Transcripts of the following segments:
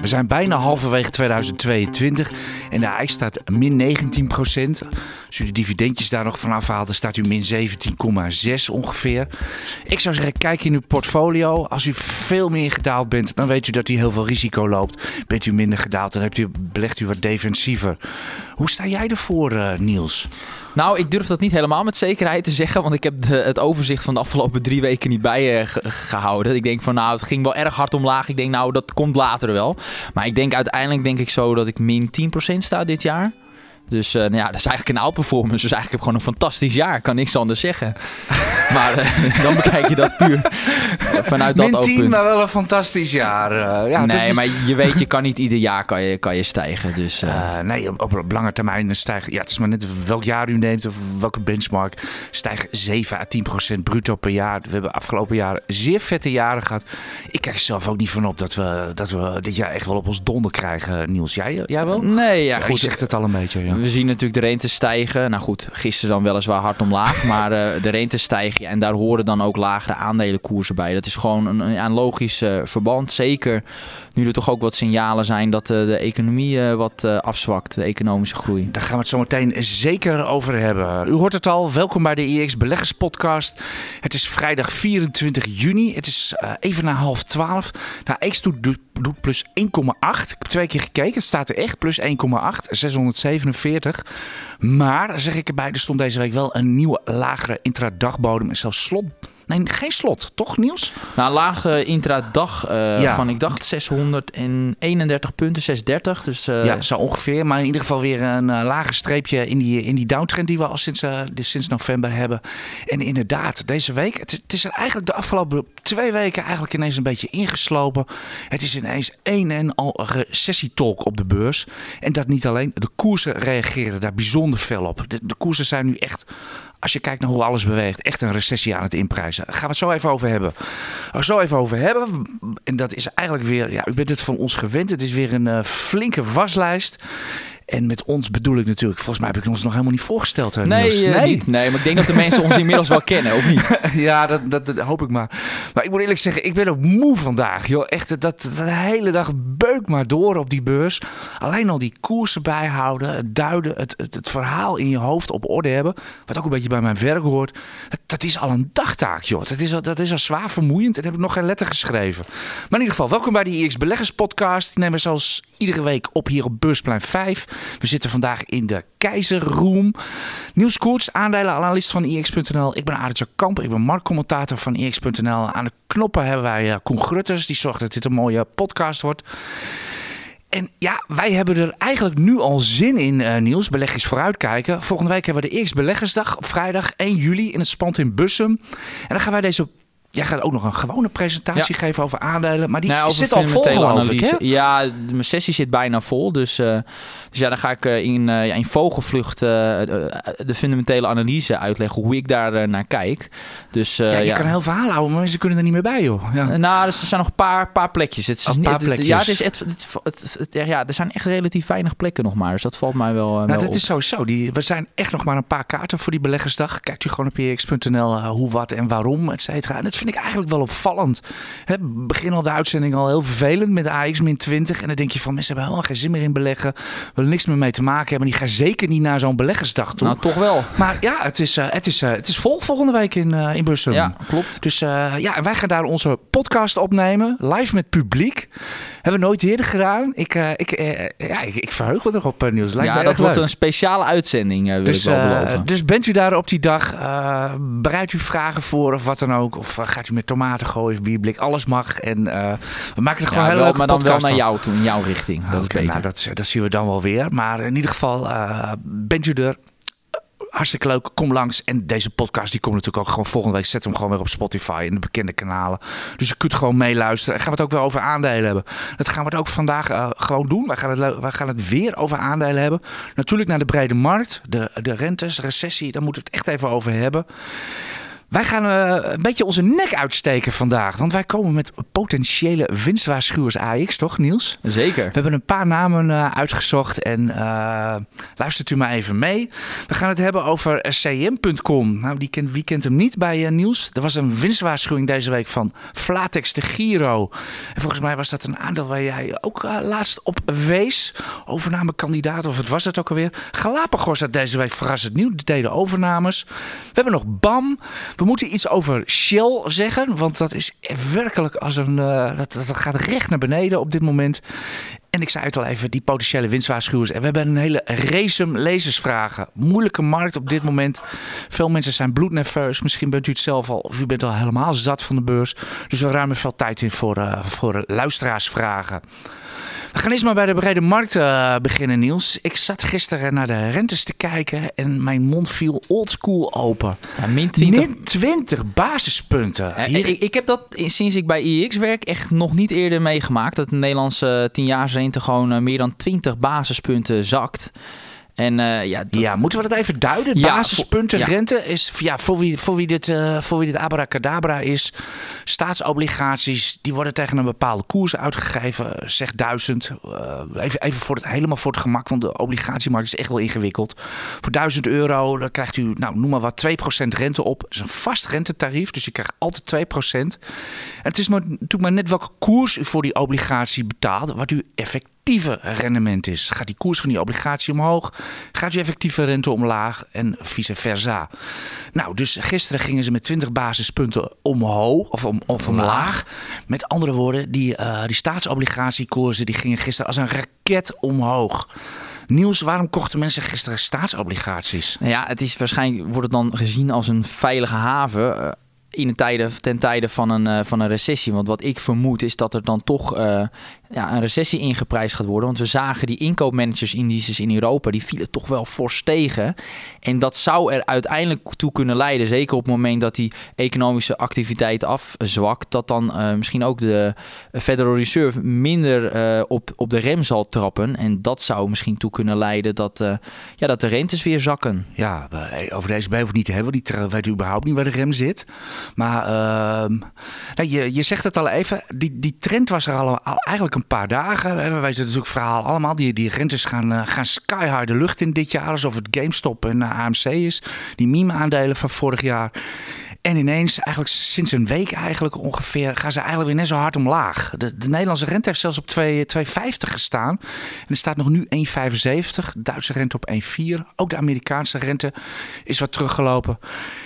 We zijn bijna halverwege 2022 en de IJs staat min 19 procent. Als u de dividendjes daar nog van afhaalt, staat u min 17,6 ongeveer. Ik zou zeggen, kijk in uw portfolio. Als u veel meer gedaald bent, dan weet u dat u heel veel risico loopt. Bent u minder gedaald, dan hebt u, belegt u wat defensiever. Hoe sta jij ervoor, uh, Niels? Nou, ik durf dat niet helemaal met zekerheid te zeggen, want ik heb de, het overzicht van de afgelopen drie weken niet bij uh, gehouden. Ik denk van, nou, het ging wel erg hard omlaag. Ik denk, nou, dat komt later wel. Maar ik denk uiteindelijk denk ik zo dat ik min 10% sta dit jaar. Dus uh, nou ja, dat is eigenlijk een outperformance. Dus eigenlijk heb ik gewoon een fantastisch jaar. Kan niks anders zeggen. maar uh, dan bekijk je dat puur vanuit Min dat 10, oogpunt. maar wel een fantastisch jaar. Uh, ja, nee, is... maar je weet, je kan niet ieder jaar kan je, kan je stijgen. Dus, nee, op, op lange termijn stijgen... Ja, het is maar net welk jaar u neemt of welke benchmark. Stijgen 7 à 10 procent bruto per jaar. We hebben afgelopen jaren zeer vette jaren gehad. Ik kijk er zelf ook niet van op dat we, dat we dit jaar echt wel op ons donder krijgen, Niels. Jij, jij wel? Nee, ja, ja goed. Je zegt het al een beetje, ja. We zien natuurlijk de rente stijgen. Nou goed, gisteren dan weliswaar hard omlaag. maar uh, de rente stijgt en daar horen dan ook lagere aandelenkoersen bij. Dat is gewoon een, logisch uh, verband. Zeker nu er toch ook wat signalen zijn dat uh, de economie wat afzwakt. De economische groei. Daar gaan we het zo meteen zeker over hebben. U hoort het al. Welkom bij de IEX Beleggers Podcast. Het is vrijdag 24 juni. Het is even na half twaalf. Nou, doet, doet, doet plus 1,8. Ik heb twee keer gekeken. Het staat er echt plus 1,8. 647. Maar, zeg ik erbij, er stond deze week wel een nieuwe lagere intradagbodem en zelfs slot. Nee, geen slot, toch Niels? Nou, lage intradag uh, ja. van, ik dacht 631 punten, 630. Dus, uh... Ja, zo ongeveer. Maar in ieder geval weer een uh, lager streepje in die, in die downtrend die we al sinds, sinds november hebben. En inderdaad, deze week, het, het is er eigenlijk de afgelopen twee weken eigenlijk ineens een beetje ingeslopen. Het is ineens een en al recessietalk op de beurs. En dat niet alleen, de koersen reageren daar bijzonder fel op. De, de koersen zijn nu echt als je kijkt naar hoe alles beweegt, echt een recessie aan het inprijzen. Daar gaan we het zo even over hebben. Er zo even over hebben. En dat is eigenlijk weer, ja, u bent het van ons gewend. Het is weer een uh, flinke waslijst. En met ons bedoel ik natuurlijk, volgens mij heb ik ons nog helemaal niet voorgesteld. Hè, nee, uh, nee. Niet. nee, maar ik denk dat de mensen ons inmiddels wel kennen, of niet? ja, dat, dat, dat, hoop ik maar. Maar ik moet eerlijk zeggen, ik ben ook moe vandaag. Joh. Echt, dat, dat de hele dag beuk maar door op die beurs. Alleen al die koersen bijhouden, het duiden, het, het, het, verhaal in je hoofd op orde hebben. Wat ook een beetje bij mijn werk hoort. Dat, dat is al een dagtaak, joh. Dat is, al, dat is al zwaar vermoeiend. En heb ik nog geen letter geschreven. Maar in ieder geval, welkom bij de IX Beleggers podcast. Nemen we zoals iedere week op hier op Beursplein 5. We zitten vandaag in de Keizerroom. Koerts, aandelenanalist van IX.nl. Ik ben Aartje Kamp, ik ben marktcommentator van IX.nl. Aan de knoppen hebben wij uh, Koen Grutters, die zorgt dat dit een mooie podcast wordt. En ja, wij hebben er eigenlijk nu al zin in, uh, Niels. Beleggers vooruitkijken. Volgende week hebben we de eerste beleggersdag op vrijdag 1 juli in het Spand in Bussum. En dan gaan wij deze Jij gaat ook nog een gewone presentatie ja. geven over aandelen. Maar die nou, zit al vol, geloof ik, hè? Ja, mijn sessie zit bijna vol. Dus, uh, dus ja, dan ga ik in, uh, in vogelvlucht de fundamentele analyse uitleggen. Hoe ik daar naar kijk. Dus, ja, je ja. kan heel verhaal houden, maar mensen kunnen er niet meer bij, joh. Ja. nou, dus er zijn nog een paar, paar plekjes. Het is een paar plekjes. Ja, het is, het, het, het, ja, er zijn echt relatief weinig plekken nog maar. Dus dat valt mij wel, nou, wel dat op. is sowieso. Die, we zijn echt nog maar een paar kaarten voor die beleggersdag. Kijkt u gewoon op px.nl hoe, wat en waarom, et cetera. En dat vind ik eigenlijk wel op opvallend. He, begin al de uitzending al heel vervelend met de AX min 20. En dan denk je van mensen hebben helemaal geen zin meer in beleggen. Willen niks meer mee te maken hebben. Die gaan zeker niet naar zo'n beleggersdag toe. Nou, toch wel. Maar ja, het is, uh, het is, uh, het is vol volgende week in, uh, in Bussum. Ja, klopt. Dus ja, en wij gaan daar onze podcast opnemen. Live met publiek. Hebben we nooit eerder gedaan. Ik, ik, ja, ik, ik, verheug me erop, Niels. Lijkt ja, dat wordt leuk. een speciale uitzending, wil dus, ik wel beloven. dus bent u daar op die dag? bereidt u vragen voor of wat dan ook? Of gaat u met tomaten gooien bierblik? Alles mag. En uh, we maken er gewoon ja, heel wel, leuk Maar dan wel naar van. jou toe, in jouw richting. Dat okay, is beter. Nou, dat, dat zien we dan wel weer. Maar in ieder geval, uh, bent u er Hartstikke leuk. Kom langs. En deze podcast die komt natuurlijk ook gewoon volgende week. Zet hem gewoon weer op Spotify en de bekende kanalen. Dus je kunt gewoon meeluisteren. En gaan we het ook weer over aandelen hebben. Dat gaan we het ook vandaag uh, gewoon doen. Wij gaan, het, wij gaan het weer over aandelen hebben. Natuurlijk naar de brede markt. De, de rentes, recessie. Daar moeten we het echt even over hebben. Wij gaan uh, een beetje onze nek uitsteken vandaag. Want wij komen met potentiële winstwaarschuwers AX, toch Niels? Zeker. We hebben een paar namen uh, uitgezocht en uh, luistert u maar even mee. We gaan het hebben over CM.com. Nou, die kent, wie kent hem niet bij Niels? Er was een winstwaarschuwing deze week van Flatex de Giro. En volgens mij was dat een aandeel waar jij ook laatst op wees. Overnamekandidaat, of het was het ook alweer. Galapagos had deze week verrassend nieuw. Die deden overnames. We hebben nog BAM. We moeten iets over Shell zeggen, want dat is werkelijk als een. Uh, dat, dat gaat recht naar beneden op dit moment. En ik zei het al even, die potentiële winstwaarschuwers. En we hebben een hele race lezersvragen. Moeilijke markt op dit moment. Veel mensen zijn bloednerveus. Misschien bent u het zelf al, of u bent al helemaal zat van de beurs. Dus we ruimen veel tijd in voor, uh, voor luisteraarsvragen. We gaan eerst maar bij de brede markt uh, beginnen, Niels. Ik zat gisteren naar de rentes te kijken en mijn mond viel oldschool open. Ja, min 20. Min 20 basispunten. Ja, ik, ik, heb dat sinds ik bij IEX werk echt nog niet eerder meegemaakt. Dat de Nederlandse 10-jaarsrente gewoon uh, meer dan 20 basispunten zakt. En, uh, ja, ja, moeten we dat even duiden? Ja, Basispunten, rente is ja, voor, wie, voor, wie dit, uh, voor wie dit abracadabra is. Staatsobligaties die worden tegen een bepaalde koers uitgegeven. Zeg duizend. Uh, even even voor het, helemaal voor het gemak, want de obligatiemarkt is echt wel ingewikkeld. Voor 1000 euro dan krijgt u, nou, noem maar wat, 2% rente op. Dat is een vast rentetarief, dus je krijgt altijd 2%. En het is maar, natuurlijk maar net welke koers u voor die obligatie betaalt, wat u effectief rendement is. Gaat die koers van die obligatie omhoog? Gaat je effectieve rente omlaag? En vice versa. Nou, dus gisteren gingen ze met 20 basispunten omhoog of, om, of omlaag. Met andere woorden, die, uh, die staatsobligatiekoersen die gingen gisteren als een raket omhoog. Niels, waarom kochten mensen gisteren staatsobligaties? Nou ja, het is waarschijnlijk wordt het dan gezien als een veilige haven. Uh, in tijden, ten tijde van een, uh, van een recessie. Want wat ik vermoed is dat er dan toch uh, ja, een recessie ingeprijsd gaat worden. Want we zagen die inkoopmanagersindices in Europa, die vielen toch wel fors tegen. En dat zou er uiteindelijk toe kunnen leiden, zeker op het moment dat die economische activiteit afzwakt, dat dan uh, misschien ook de Federal Reserve minder uh, op, op de rem zal trappen. En dat zou misschien toe kunnen leiden dat, uh, ja, dat de rentes weer zakken. Ja, over deze hoeft niet te hebben, die weet überhaupt niet waar de rem zit. Maar ehm, nou, je, je zegt het al even, die, die trend was er al, al eigenlijk een paar dagen. We weten natuurlijk verhaal allemaal. Die, die rentes gaan, uh, gaan sky de lucht in dit jaar. Alsof het GameStop en uh, AMC is. Die meme-aandelen van vorig jaar. En ineens, eigenlijk sinds een week eigenlijk ongeveer, gaan ze eigenlijk weer net zo hard omlaag. De, de Nederlandse rente heeft zelfs op 2,50 gestaan. En er staat nog nu 1,75. Duitse rente op 1,4. Ook de Amerikaanse rente is wat teruggelopen.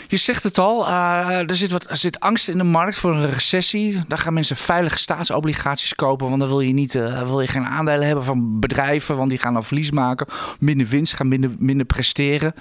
Je zegt het al, uh, er, zit wat, er zit angst in de markt voor een recessie. Dan gaan mensen veilige staatsobligaties kopen. Want dan wil je, niet, uh, wil je geen aandelen hebben van bedrijven, want die gaan dan verlies maken. Minder winst, gaan minder, minder presteren.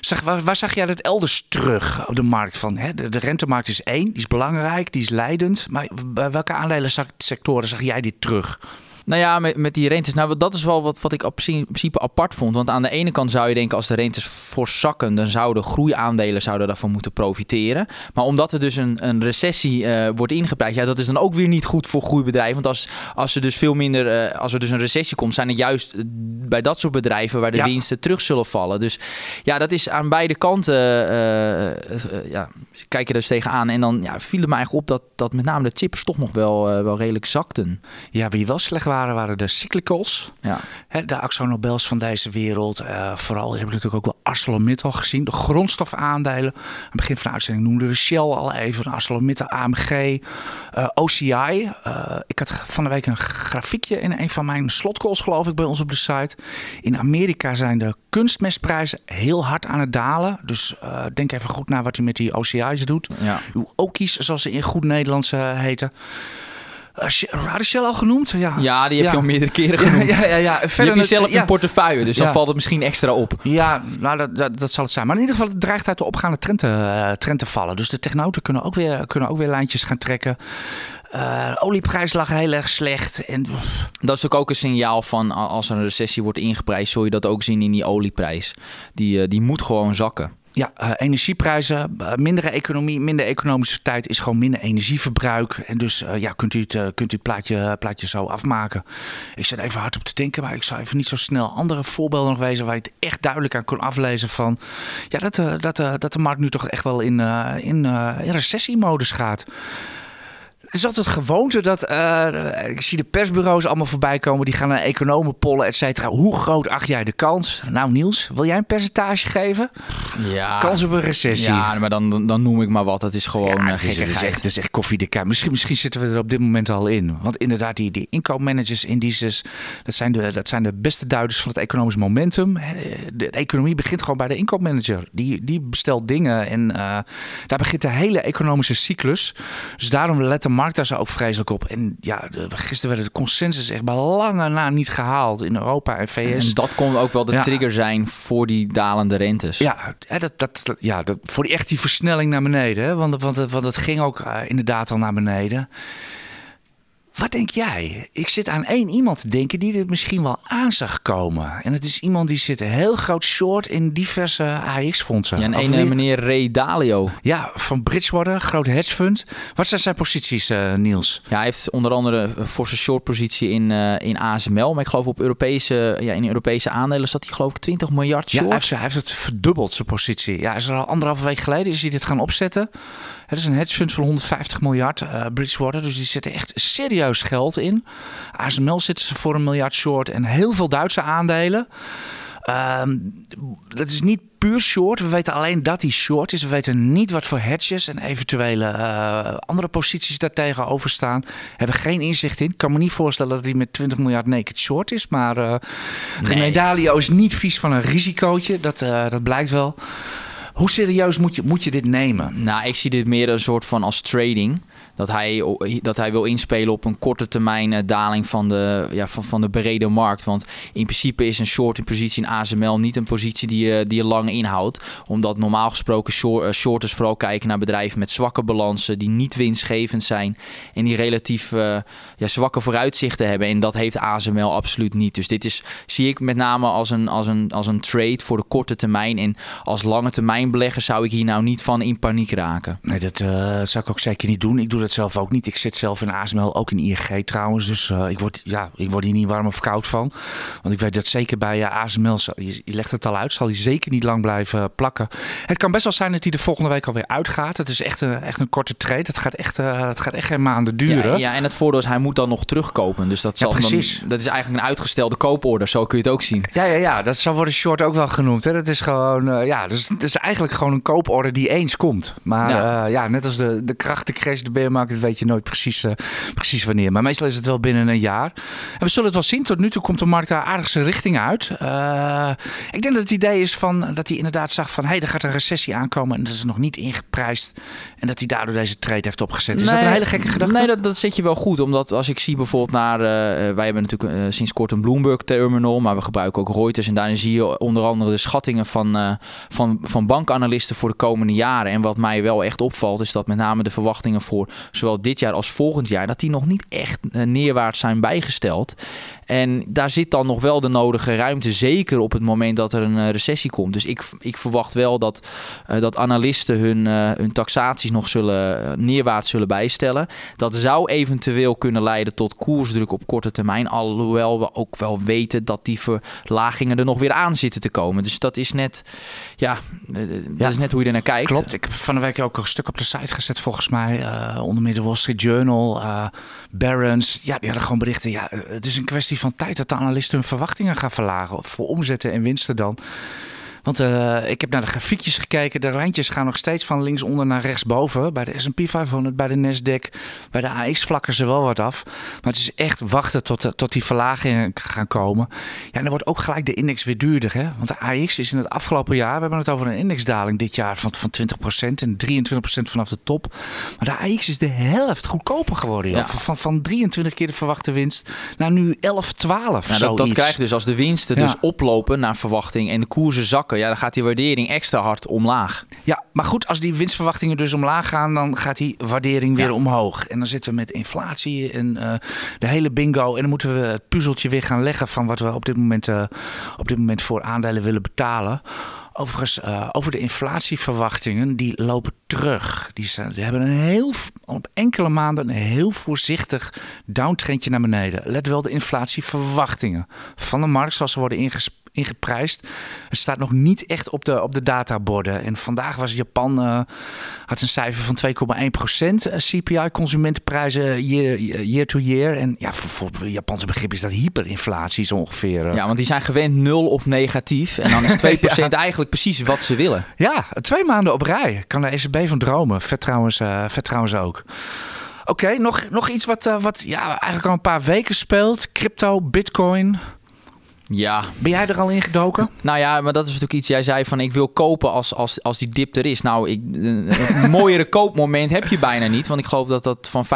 Zeg, waar, waar zag jij dat elders terug op de markt? Van, hè, de, de, rentemarkt is één, die is belangrijk, die is leidend. Maar bij welke aandelensectoren zag jij dit terug? Nou ja, met, met die rentes. Nou, dat is wel wat, wat ik op principe apart vond. Want aan de ene kant zou je denken, als de rentes fors zakken, dan zouden groeiaandelen zouden daarvan moeten profiteren. Maar omdat er dus een, een recessie uh, wordt ingeprijsd, ja, dat is dan ook weer niet goed voor groeibedrijven. Want als, als er dus veel minder, uh, als er dus een recessie komt, zijn het juist bij dat soort bedrijven waar de ja. winsten terug zullen vallen. Dus ja, dat is aan beide kanten, uh, ja, kijk je dus tegenaan. En dan ja, viel het me eigenlijk op dat, dat met name de chips toch nog wel, wel redelijk zakten. Ja, wie wel slecht waren, waren de cyclicals. Ja. He, de Axo Nobels van deze wereld. Uh, vooral hebben we natuurlijk ook wel ArcelorMittal gezien. De grondstofaandelen. Aan het begin van de uitzending noemden we Shell al even. ArcelorMittal, AMG, uh, OCI. Uh, ik had van de week een grafiekje in een van mijn slotcalls geloof ik bij ons op de site. In Amerika zijn de kunstmestprijzen heel hard aan het dalen. Dus denk even goed na wat u met die OCI's doet. Ja. Uw Okies, zoals ze in goed Nederlands heeten. Uh, Shell al genoemd? Ja, ja die heb ja. je al meerdere keren genoemd. Ja, ja, ja, Verder je zelf in portefeuille, dus dan valt het misschien extra op. Ja, nou, dat, dat, dat, zal het zijn. Maar in ieder geval, het dreigt uit de opgaande trend te, uh, trend te vallen. Dus de technoten kunnen ook weer, kunnen ook weer lijntjes gaan trekken. Uh, olieprijs lag heel erg slecht. En... Dat is ook, ook een signaal van als er een recessie wordt ingeprijsd, zul je dat ook zien in die olieprijs. Die, die moet gewoon zakken. Ja, uh, energieprijzen, uh, mindere economie, minder economische tijd is gewoon minder energieverbruik. En dus uh, ja, kunt u het, kunt u het plaatje, plaatje zo afmaken. Ik zit even hard op te denken, maar ik zou even niet zo snel andere voorbeelden nog wezen waar je het echt duidelijk aan kon aflezen van ja, dat, dat, dat de markt nu toch echt wel in, in, in recessiemodus gaat. Het is altijd gewoonte dat uh, ik zie de persbureaus allemaal voorbij komen. Die gaan naar economen pollen, et cetera. Hoe groot acht jij de kans? Nou, Niels, wil jij een percentage geven? Ja. Kans op een recessie. Ja, maar dan, dan noem ik maar wat. Dat is gewoon ja, uh, het, is echt, het is echt koffie de kaart. Misschien, misschien zitten we er op dit moment al in. Want inderdaad, die, die inkoopmanagers, indices, dat zijn, de, dat zijn de beste duiders van het economisch momentum. De, economie begint gewoon bij de inkoopmanager. Die, die bestelt dingen en uh, daar begint de hele economische cyclus. Dus daarom letten markt daar zo ook vreselijk op. En ja, de, gisteren werd de consensus echt bij lange na niet gehaald in Europa en VS. En dat kon ook wel de trigger zijn voor die dalende rentes. Ja, dat, dat, ja dat, voor die echt die versnelling naar beneden. Hè? Want, want, want het ging ook uh, inderdaad al naar beneden. Wat denk jij? Ik zit aan één iemand te denken die dit misschien wel aan zag komen. En het is iemand die zit heel groot short in diverse AX-fondsen. Ja, en een meneer Ray Dalio. Ja, van Bridgewater, groot hedge fund. Wat zijn zijn posities, uh, Niels? Ja, hij heeft onder andere voor zijn short positie in, uh, in ASML. Maar ik geloof op Europese, ja, in Europese aandelen zat hij geloof ik 20 miljard short. Ja, hij heeft, hij heeft het verdubbeld, zijn positie. Ja, is er al anderhalve week geleden is hij dit gaan opzetten. Het is een hedge fund van 150 miljard, uh, Bridgewater. Dus die zitten echt serieus geld in. ASML zit ze voor een miljard short en heel veel Duitse aandelen. Uh, dat is niet puur short. We weten alleen dat hij short is. We weten niet wat voor hedges en eventuele uh, andere posities daar tegenover staan. Hebben geen inzicht in. Ik kan me niet voorstellen dat hij met 20 miljard naked short is. Maar uh, nee. Dalio is niet vies van een risicootje. Dat, uh, dat blijkt wel. Hoe serieus moet je, moet je dit nemen? Nou, ik zie dit meer een soort van als trading dat hij, dat hij wil inspelen op een korte termijn eh, daling van de, ja, van, van de brede markt. Want in principe is een short in positie in ASML niet een positie die je, die je lang inhoudt. Omdat normaal gesproken short, uh, shorters vooral kijken naar bedrijven met zwakke balansen, die niet winstgevend zijn en die relatief ja, zwakke vooruitzichten hebben. En dat heeft ASML absoluut niet. Dus dit is, zie ik met name als een, als, een, als een trade voor de korte termijn. En als lange termijn belegger zou ik hier nou niet van in paniek raken. Nee, dat zou ik ook zeker niet doen. Ik doe dat zelf ook niet. Ik zit zelf in ASML, ook in ING trouwens. Dus uh, ik, word, ja, ik word hier niet warm of koud van. Want ik weet dat zeker bij uh, ASML, je, je, legt het al uit, zal hij zeker niet lang blijven plakken. Het kan best wel zijn dat hij de volgende week alweer uitgaat. Het is echt een, echt een korte trade. Het gaat echt, het gaat echt geen maanden duren. Ja, ja, en het voordeel is, hij moet dan nog terugkopen. Dus dat, zal precies. Dan, dat is eigenlijk een uitgestelde kooporder. Zo kun je het ook zien. Ja, ja, ja dat zal worden short ook wel genoemd. Hè. Dat is gewoon, ja, dus, het is eigenlijk gewoon een kooporder die eens komt. Maar ja, ja net als de, de krachtencrash, de beermarkt, weet je nooit precies, uh, precies wanneer. Maar meestal is het wel binnen een jaar. En we zullen het wel zien. Tot nu toe komt de markt daar aardig zijn richting uit. Uh, ik denk dat het idee is van, dat hij inderdaad zag van... hé, hey, er gaat een recessie aankomen en dat is nog niet ingeprijsd. En dat hij daardoor deze trade heeft opgezet. Is dat een hele gekke gedachte? Nee, dat, dat zit je wel goed. Omdat als ik zie bijvoorbeeld naar... Uh, wij hebben natuurlijk sinds kort een Bloomberg terminal. Maar we gebruiken ook Reuters. En daarin zie je onder andere de schattingen van, van, van bankanalisten voor de komende jaren. En wat mij wel echt opvalt is dat met name de verwachtingen voor zowel dit jaar als volgend jaar, dat die nog niet echt eh, neerwaarts zijn bijgesteld. En daar zit dan nog wel de nodige ruimte, zeker op het moment dat er een eh, recessie komt. Dus ik, ik verwacht wel dat, uh, dat analisten hun, uh, hun taxaties nog zullen, neerwaarts zullen bijstellen. Dat zou eventueel kunnen leiden tot koersdruk op korte termijn. Alhoewel we ook wel weten dat die verlagingen er nog weer aan zitten te komen. Dus dat is net, ja, dat ja, is net hoe je er naar kijkt. Klopt. Ik heb van de week ook een stuk op de site gezet, volgens mij. Onder meer de Wall Street Journal, Barron's. Ja, die hadden gewoon berichten. Ja, het is een kwestie van tijd dat de analisten hun verwachtingen gaan verlagen. Voor omzetten en winsten dan. Want uh, ik heb naar de grafiekjes gekeken. De lijntjes gaan nog steeds van linksonder naar rechtsboven. Bij de S&P 500, bij de Nasdaq, bij de AX vlakken ze wel wat af. Maar het is echt wachten tot, tot die verlagingen gaan komen. Ja, en dan wordt ook gelijk de index weer duurder. Hè? Want de AX is in het afgelopen jaar, we hebben het over een indexdaling dit jaar van, van 20% en 23% vanaf de top. Maar de AX is de helft goedkoper geworden. Ja. Van, van 23 keer de verwachte winst naar nu 11, 12. Ja, dat, dat krijg je dus als de winsten dus oplopen naar verwachting en de koersen zakken zakken, ja, dan gaat die waardering extra hard omlaag. Ja, maar goed, als die winstverwachtingen dus omlaag gaan, dan gaat die waardering weer Ja. omhoog. En dan zitten we met inflatie en eh, de hele bingo. En dan moeten we het puzzeltje weer gaan leggen van wat we op dit moment, eh, op dit moment voor aandelen willen betalen. Overigens, eh, over de inflatieverwachtingen, die lopen terug. Die, zijn, die hebben een heel, op enkele maanden een heel voorzichtig downtrendje naar beneden. Let wel de inflatieverwachtingen van de markt zoals ze worden inges- ingeprijsd. Het staat nog niet echt op de, op de databorden. En vandaag was Japan, eh, had een cijfer van 2,1% CPI, consumentenprijzen year, year to year. En ja, voor, voor Japanse begrip is dat hyperinflatie zo ongeveer. eh. Ja, want die zijn gewend nul of negatief. En dan is 2% eigenlijk precies wat ze willen. Ja, twee maanden op rij. Kan de ECB van dromen. Vet trouwens, eh, vet trouwens ook. Oké, nog, nog iets wat, eh, wat ja, eigenlijk al een paar weken speelt. Crypto, bitcoin. Ja, Ben jij er al in gedoken? nou ja, maar dat is natuurlijk iets. Jij zei van ik wil kopen als, als, als die dip er is. Nou, ik, een mooiere koopmoment heb je bijna niet. Want ik geloof dat dat van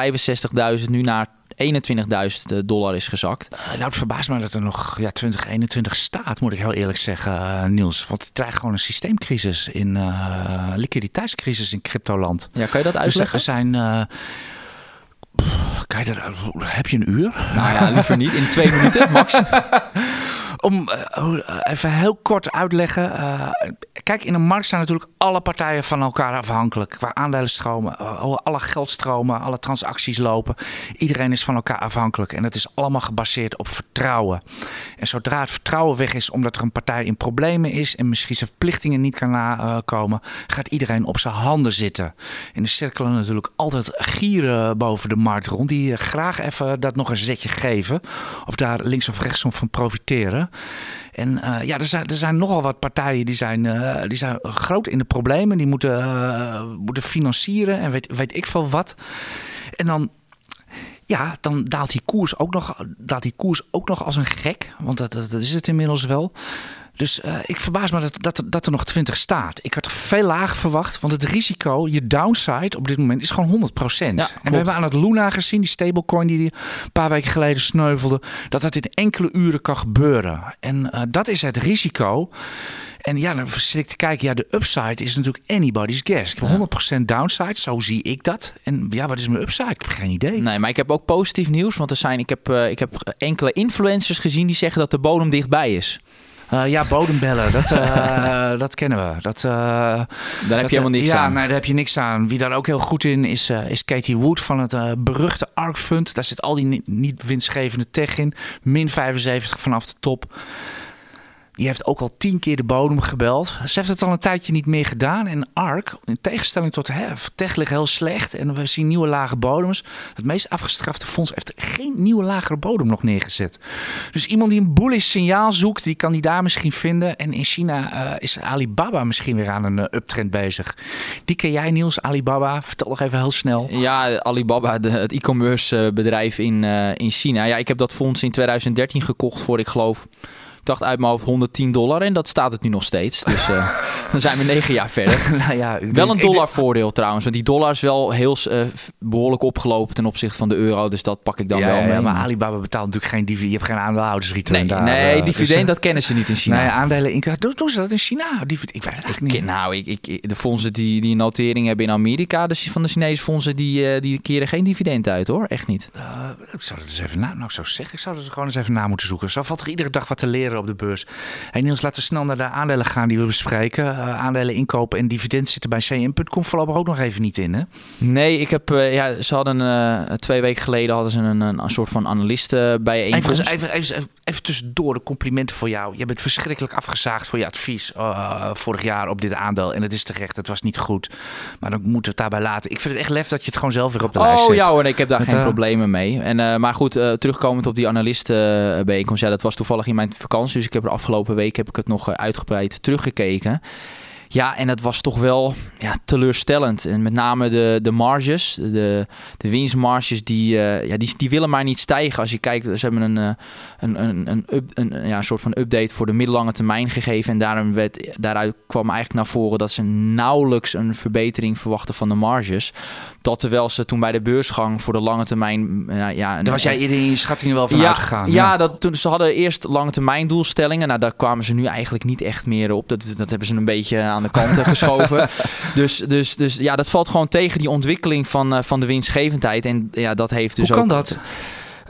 65.000 nu naar 21.000 dollar is gezakt. Eh, nou, het verbaast me dat er nog ja, 2021 staat, moet ik heel eerlijk zeggen, eh, Niels. Want het krijgt gewoon een systeemcrisis, in eh, liquiditeitscrisis in cryptoland. Ja, kan je dat Dus uitleggen? er zijn... eh, pff, kan je dat, heb je een uur? Nou ja, liever niet. In twee minuten, max. Om eh, eh, even heel kort uitleggen. eh, kijk, in een markt zijn natuurlijk alle partijen van elkaar afhankelijk. Qua aandelenstromen, eh, alle geldstromen, alle transacties lopen. Iedereen is van elkaar afhankelijk. En dat is allemaal gebaseerd op vertrouwen. En zodra het vertrouwen weg is omdat er een partij in problemen is en misschien zijn verplichtingen niet kan nakomen, gaat iedereen op zijn handen zitten. En er cirkelen natuurlijk altijd gieren boven de markt rond die graag even dat nog een zetje geven. Of daar links of rechts van profiteren. En eh, ja, er zijn, er zijn nogal wat partijen die zijn, eh, die zijn groot in de problemen. Die moeten, eh, moeten financieren en weet, weet ik veel wat. En dan ja, dan daalt die koers ook nog, daalt die koers ook nog als een gek. Want dat, dat, dat is het inmiddels wel. Dus eh, ik verbaas me dat, dat, er- dat er nog 20 staat. Ik had er veel lager verwacht. Want het risico, je downside op dit moment is gewoon 100%. en we hebben aan het Luna gezien, die stablecoin die een paar weken geleden sneuvelde. Dat dat in enkele uren kan gebeuren. En eh, dat is het risico. En ja, dan zit ik te kijken. Ja, de upside is natuurlijk anybody's guess. Ik heb 100% downside, zo zie ik dat. En ja, wat is mijn upside? Ik heb geen idee. Nee, maar ik heb ook positief nieuws. Want er zijn, ik, heb, eh, ik heb enkele influencers gezien die zeggen dat de bodem dichtbij is. Eh, ja, bodembellen, dat, eh, dat kennen we. Dat, eh, Daar heb je helemaal niks ja, aan. nee, daar heb je niks aan. Wie daar ook heel goed in is, is Katie Wood van het beruchte ARK Fund. Daar zit al die ni- niet winstgevende tech in. Min 75 vanaf de top. Die heeft ook al tien keer de bodem gebeld. Ze heeft het al een tijdje niet meer gedaan. En ARK, in tegenstelling tot hè, tech ligt heel slecht. En we zien nieuwe lage bodems. Het meest afgestrafte fonds heeft geen nieuwe lagere bodem nog neergezet. Dus iemand die een bullish signaal zoekt, die kan die daar misschien vinden. En in China eh, is Alibaba misschien weer aan een eh, uptrend bezig. Die ken jij Niels, Alibaba? Vertel nog even heel snel. Ja, Alibaba, het e-commerce eh, bedrijf in, in China. Ja, ik heb dat fonds in 2013 gekocht voor, ik geloof, dacht uit mijn hoofd 110 dollar. En dat staat het nu nog steeds. Dus eh, dan zijn we negen jaar verder. nou ja, Wel denk- een dollar voordeel trouwens. Want die dollar is wel heel eh, behoorlijk opgelopen ten opzichte van de euro. Dus dat pak ik dan ja, wel ja, mee. maar Alibaba betaalt natuurlijk geen dividend. Je hebt geen aandeelhoudersreturn nee, daar. nee eh, dividend, dus, dat kennen ze niet in China. Nee, aandelen in. Doen, doen ze dat in China? Dividend, ik weet het eigenlijk niet. Nou, ik, ik, de fondsen die, die een notering hebben in Amerika, dus van de Chinese fondsen, die, die keren geen dividend uit hoor. Echt niet. Ik zou dat eens even na, nou, ik zou zeggen, ik zou dat gewoon eens even na moeten zoeken. Zo valt er iedere dag wat te leren op de beurs. Hey Niels, laten we snel naar de aandelen gaan die we bespreken. Eh, aandelen inkopen en dividend zitten bij cm.com voorlopig ook nog even niet in, hè? Nee, ik heb, eh, ja, ze hadden eh, twee weken geleden hadden ze een, een, een soort van analisten bijeenkomst. Even, even, even, even, even tussendoor de complimenten voor jou. Je bent verschrikkelijk afgezaagd voor je advies vorig jaar op dit aandeel. En het is terecht, het was niet goed. Maar dan moeten we het daarbij laten. Ik vind het echt lef dat je het gewoon zelf weer op de lijst Oh zet. ja hoor, ik heb daar geen problemen mee. En, maar goed, terugkomend op die analistenbijeenkomst. Ja, dat was toevallig in mijn vakantie. Dus ik heb er afgelopen week heb ik het nog eh, uitgebreid teruggekeken. Ja, en dat was toch wel ja, teleurstellend. En met name de, de marges, de, de winstmarges, die, uh, ja, die, die willen maar niet stijgen. Als je kijkt, ze hebben een, een, een, een, up, een, ja, een soort van update voor de middellange termijn gegeven. En daarom werd, daaruit kwam eigenlijk naar voren dat ze nauwelijks een verbetering verwachten van de marges. Dat terwijl ze toen bij de beursgang voor de lange termijn... ja, Daar was jij eerder in je schattingen wel van ja, uitgegaan. Ja, ja, dat, toen, ze hadden eerst lange termijn doelstellingen. Nou, daar kwamen ze nu eigenlijk niet echt meer op. Dat, dat hebben ze een beetje aan de kant geschoven. dus, dus, dus ja, dat valt gewoon tegen die ontwikkeling van, uh, van de winstgevendheid. En ja, dat heeft dus Hoe kan ook, dat?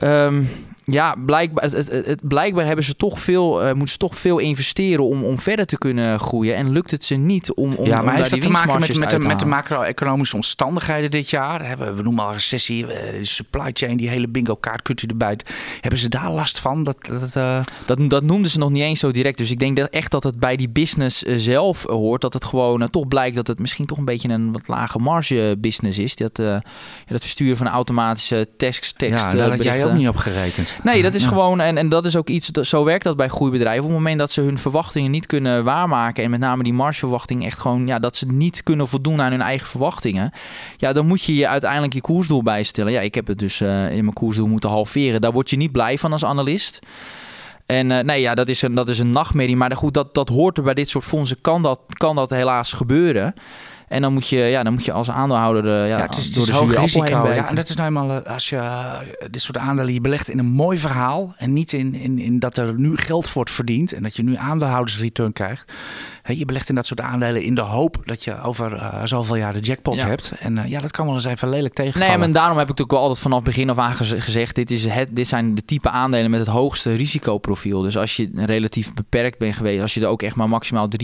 Um, ja, blijkbaar, het, het, het, blijkbaar hebben ze toch veel, uh, moeten ze toch veel investeren om, om verder te kunnen groeien. En lukt het ze niet om, om Ja, maar om heeft dat te maken met, met, de, met de macro-economische omstandigheden dit jaar? We, we noemen al recessie, eh, de supply chain, die hele bingo kaart kunt u erbij. Hebben ze daar last van? Dat, dat, uh... Dat, dat noemden ze nog niet eens zo direct. Dus ik denk dat echt dat het bij die business zelf hoort. Dat het gewoon uh, toch blijkt dat het misschien toch een beetje een wat lage marge business is. Dat, ja, dat versturen van automatische tekst. tekst ja, daar had jij ook niet op gerekend. Nee, dat is ja. gewoon, en, en dat is ook iets, dat, zo werkt dat bij groeibedrijven. Op het moment dat ze hun verwachtingen niet kunnen waarmaken en met name die margeverwachting echt gewoon, ja, dat ze niet kunnen voldoen aan hun eigen verwachtingen. Ja, dan moet je je uiteindelijk je koersdoel bijstellen. Ja, ik heb het dus uh, in mijn koersdoel moeten halveren. Daar word je niet blij van als analist. En uh, nee, ja, dat is een, dat is een nachtmerrie. Maar goed, dat, dat hoort er bij dit soort fondsen. Kan dat, kan dat helaas gebeuren. En dan moet je, ja, dan moet je als aandeelhouder uh, ja, ja, het is, door het de is hoog risico. Ja, en dat is nou eenmaal uh, als je uh, dit soort aandelen je belegt in een mooi verhaal en niet in, in, in dat er nu geld wordt verdiend en dat je nu aandeelhoudersreturn krijgt. He, je belegt in dat soort aandelen in de hoop dat je over uh, zoveel jaar de jackpot Ja. hebt. En uh, ja, dat kan wel eens even lelijk tegenvallen. Nee, en daarom heb ik natuurlijk wel altijd vanaf begin af aan gez- gezegd: dit, is het, dit zijn de type aandelen met het hoogste risicoprofiel. Dus als je relatief beperkt bent geweest, als je er ook echt maar maximaal 3%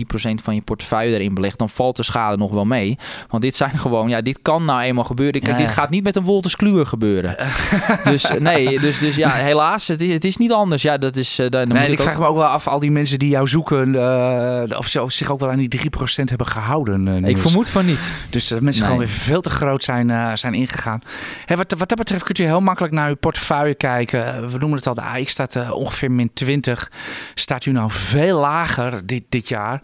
van je portefeuille erin belegt, dan valt de schade nog wel mee. Want dit zijn gewoon, ja, dit kan nou eenmaal gebeuren. Kijk, Ja, ja. dit gaat niet met een Wolters Kluwer gebeuren. dus nee, dus, dus ja, helaas, het is, het is niet anders. Ja, dat is. Uh, dan Nee, ik ik ook- vraag me ook wel af, al die mensen die jou zoeken, of zich ook wel aan die 3% hebben gehouden. Uh, ik vermoed van niet. Dus dat mensen Nee. gewoon weer veel te groot zijn, uh, zijn ingegaan. Wat, wat dat betreft kunt u heel makkelijk naar uw portefeuille kijken. We noemen het al, de AX staat ongeveer min 20. Staat u nou veel lager dit, dit jaar?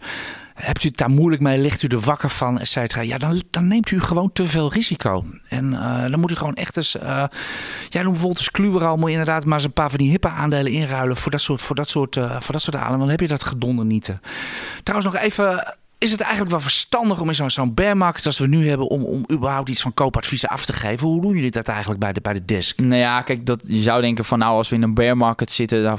Hebt u het daar moeilijk mee? Ligt u er wakker van? Et cetera? Ja, dan, dan neemt u gewoon te veel risico. En uh, dan moet u gewoon echt eens... Uh, ja, noem bijvoorbeeld Kluwer al, moet je inderdaad maar eens een paar van die hippe aandelen inruilen... voor dat soort, voor dat soort, uh, voor dat soort aandelen. Dan heb je dat gedonder niet. Trouwens nog even is het eigenlijk wel verstandig om in zo'n bear market als we nu hebben... Om, om überhaupt iets van koopadviezen af te geven? Hoe doen jullie dat eigenlijk bij de, bij de desk? Nou ja, kijk, dat, je zou denken van nou, als we in een bear market zitten,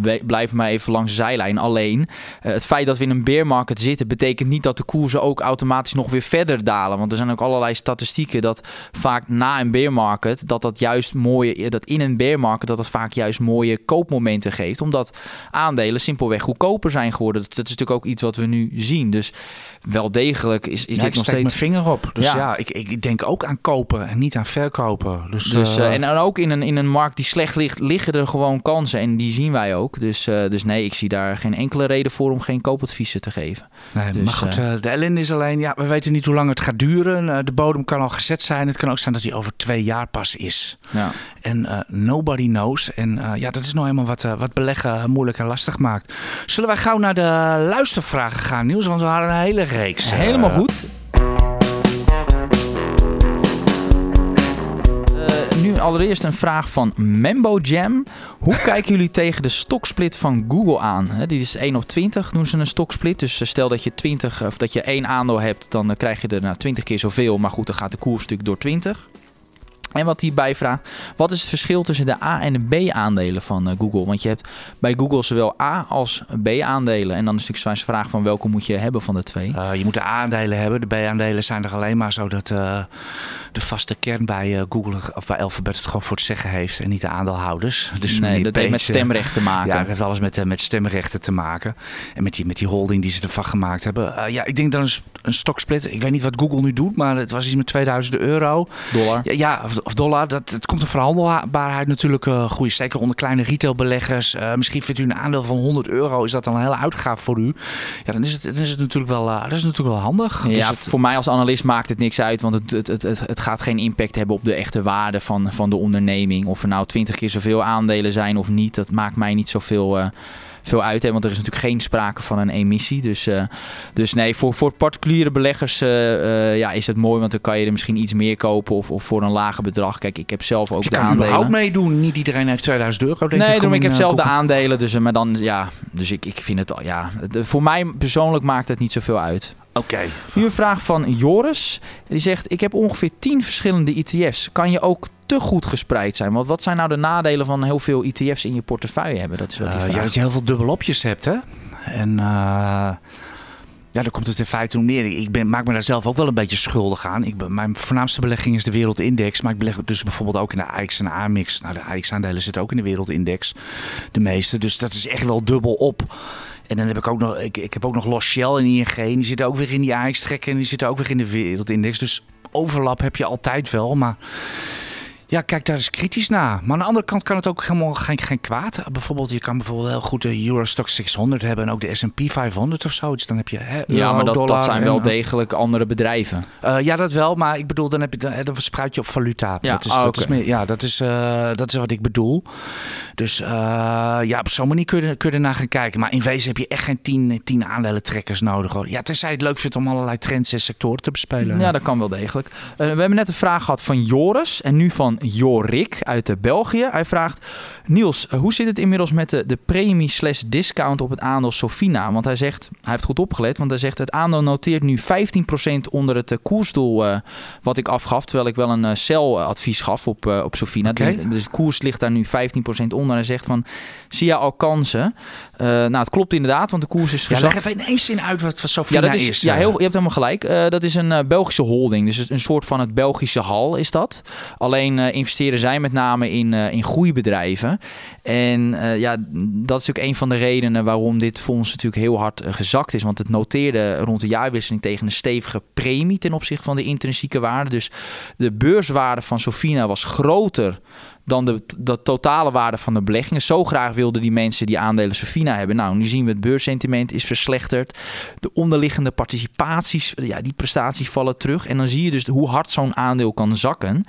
we- blijf maar even langs de zijlijn. Alleen, eh, het feit dat we in een bear market zitten, betekent niet dat de koersen ook automatisch nog weer verder dalen. Want er zijn ook allerlei statistieken dat vaak na een bear market, dat dat juist mooie, dat in een bear market, dat dat vaak juist mooie koopmomenten geeft. Omdat aandelen simpelweg goedkoper zijn geworden. Dat is natuurlijk ook iets wat we nu zien. Dus wel degelijk is, is ja, dit ik nog steeds... mijn vinger op. Dus ja, Ja. ik, ik denk ook aan kopen en niet aan verkopen. Dus, Dus, eh, eh, en dan ook in een, in een markt die slecht ligt, liggen er gewoon kansen. En die zien wij ook. Dus, eh, dus nee, ik zie daar geen enkele reden voor om geen koopadviezen te geven. nee, dus, maar goed, de ellende is alleen... Ja, we weten niet hoe lang het gaat duren. De bodem kan al gezet zijn. Het kan ook zijn dat hij over twee jaar pas is. Ja. En nobody knows. En ja, dat is nou eenmaal wat, wat beleggen moeilijk en lastig maakt. Zullen wij gauw naar de luistervragen gaan, Niels? Want we hadden een hele reeks. eh, Helemaal goed. Eh, nu allereerst een vraag van Membo Jam. Hoe kijken jullie tegen de stoksplit van Google aan? Die is 1 op 20, doen ze een stoksplit. Dus eh, stel dat je 20 of dat je één aandeel hebt, dan krijg je er nou 20 keer zoveel. Maar goed, dan gaat de koers natuurlijk door 20. En wat hierbij vraagt, wat is het verschil tussen de A- en de B-aandelen van eh, Google? Want je hebt bij Google zowel A- als B-aandelen. En dan is natuurlijk zo'n vraag van welke moet je hebben van de twee? Uh, je moet de aandelen hebben. De B-aandelen zijn er alleen maar zodat uh, de vaste kern bij uh, Google of bij Alphabet het gewoon voor het zeggen heeft en niet de aandeelhouders. Dus nee, dat heeft met stemrecht te maken. Ja, het heeft alles met, met stemrechten te maken. En met die, met die holding die ze ervan gemaakt hebben. Ja, ik denk dat een, een stoksplit. Ik weet niet wat Google nu doet, maar het was iets met 2000 euro. Dollar. Ja, ja of, of, dollar. Dat, het komt een verhandelbaarheid natuurlijk uh, goed. Zeker onder kleine retailbeleggers. Uh, misschien vindt u een aandeel van 100 euro. Is dat dan een hele uitgave voor u? Ja, dan is het, dan is het, natuurlijk, wel, uh, dat is natuurlijk wel handig. Ja, dus het, voor mij als analist maakt het niks uit. Want het, het, het, het, het gaat geen impact hebben op de echte waarde van, van de onderneming. Of er nou 20 keer zoveel aandelen zijn of niet. Dat maakt mij niet zoveel... veel uit hebben. Want er is natuurlijk geen sprake van een emissie. Dus, eh, dus nee, voor, voor particuliere beleggers eh, eh, ja, is het mooi. Want dan kan je er misschien iets meer kopen of, of voor een lager bedrag. Kijk, ik heb zelf ook je de kan aandelen. überhaupt meedoen. Niet iedereen heeft 2000 euro. Denk Nee, ik, ik heb zelf de aandelen. Dus, maar dan, ja, dus ik, ik vind het al, ja. de- voor mij persoonlijk maakt het niet zoveel uit. Oké. Nu een vraag van Joris. Die zegt: Ik heb ongeveer 10 verschillende ETF's. Kan je ook te goed gespreid zijn? Want wat zijn nou de nadelen van heel veel ETF's in je portefeuille hebben? Dat is wat Eh, ja, dat je heel veel dubbelopjes hebt, hè? En eh, ja, daar komt het in feite om neer. Ik ben, maak me daar zelf ook wel een beetje schuldig aan. Ik ben, mijn voornaamste belegging is de wereldindex. Maar ik beleg dus bijvoorbeeld ook in de AX en AMX. Nou, de AX-aandelen zitten ook in de wereldindex. De meeste. Dus dat is echt wel dubbel op. En dan heb ik ook nog, ik, ik heb ook nog Los Shell en ING. Die zitten ook weer in die AX-trekken. En die zitten ook weer in de wereldindex. Dus overlap heb je altijd wel. Maar ja, kijk daar eens kritisch naar. Maar aan de andere kant kan het ook helemaal geen, geen kwaad. Bijvoorbeeld, je kan bijvoorbeeld heel goed de Eurostock 600 hebben en ook de S&P 500 of zo. Dus dan heb je hè, ja, maar dat, dat zijn en- wel degelijk andere bedrijven. Eh, ja, dat wel. Maar ik bedoel, dan, heb je, dan, dan verspreid je op valuta. Ja, dat is, ah, dat is oké. meer, ja, dat is, eh, dat is wat ik bedoel. Dus eh, ja, op zo'n manier kun je, kun je ernaar gaan kijken. Maar in wezen heb je echt geen tien, tien aandelentrekkers nodig. Hoor. Ja, tenzij je het leuk vindt om allerlei trends en sectoren te bespelen. Ja, dat kan wel degelijk. Eh, we hebben net een vraag gehad van Joris en nu van Jorik uit eh, België. Hij vraagt, Niels, eh, hoe zit het inmiddels met de, de premie slash discount op het aandeel Sofina? Want hij zegt, hij heeft goed opgelet, want hij zegt het aandeel noteert nu 15% onder het eh, koersdoel wat ik afgaf, terwijl ik wel een uh, sell-advies gaf op, eh, op Sofina. Dus de koers ligt daar nu 15% onder. Hij zegt van, zie je al kansen? Nou, het klopt inderdaad, want de koers is Ja, gezakt. leg even in één zin uit wat Sofina Ja, dat is, ja eh. heel, je hebt helemaal gelijk. Dat is een Belgische holding. Dus een soort van het Belgische hal is dat. Alleen eh, investeren zij met name in, eh, in groeibedrijven. En eh, ja, dat is ook een van de redenen waarom dit fonds natuurlijk heel hard gezakt is. Want het noteerde rond de jaarwisseling tegen een stevige premie ten opzichte van de intrinsieke waarde. Dus de beurswaarde van Sofina was groter dan de, de totale waarde van de beleggingen. Zo graag wilden die mensen die aandelen Sofina hebben. Nou, nu zien we het beurssentiment is verslechterd. De onderliggende participaties, ja, die prestaties vallen terug. En dan zie je dus hoe hard zo'n aandeel kan zakken.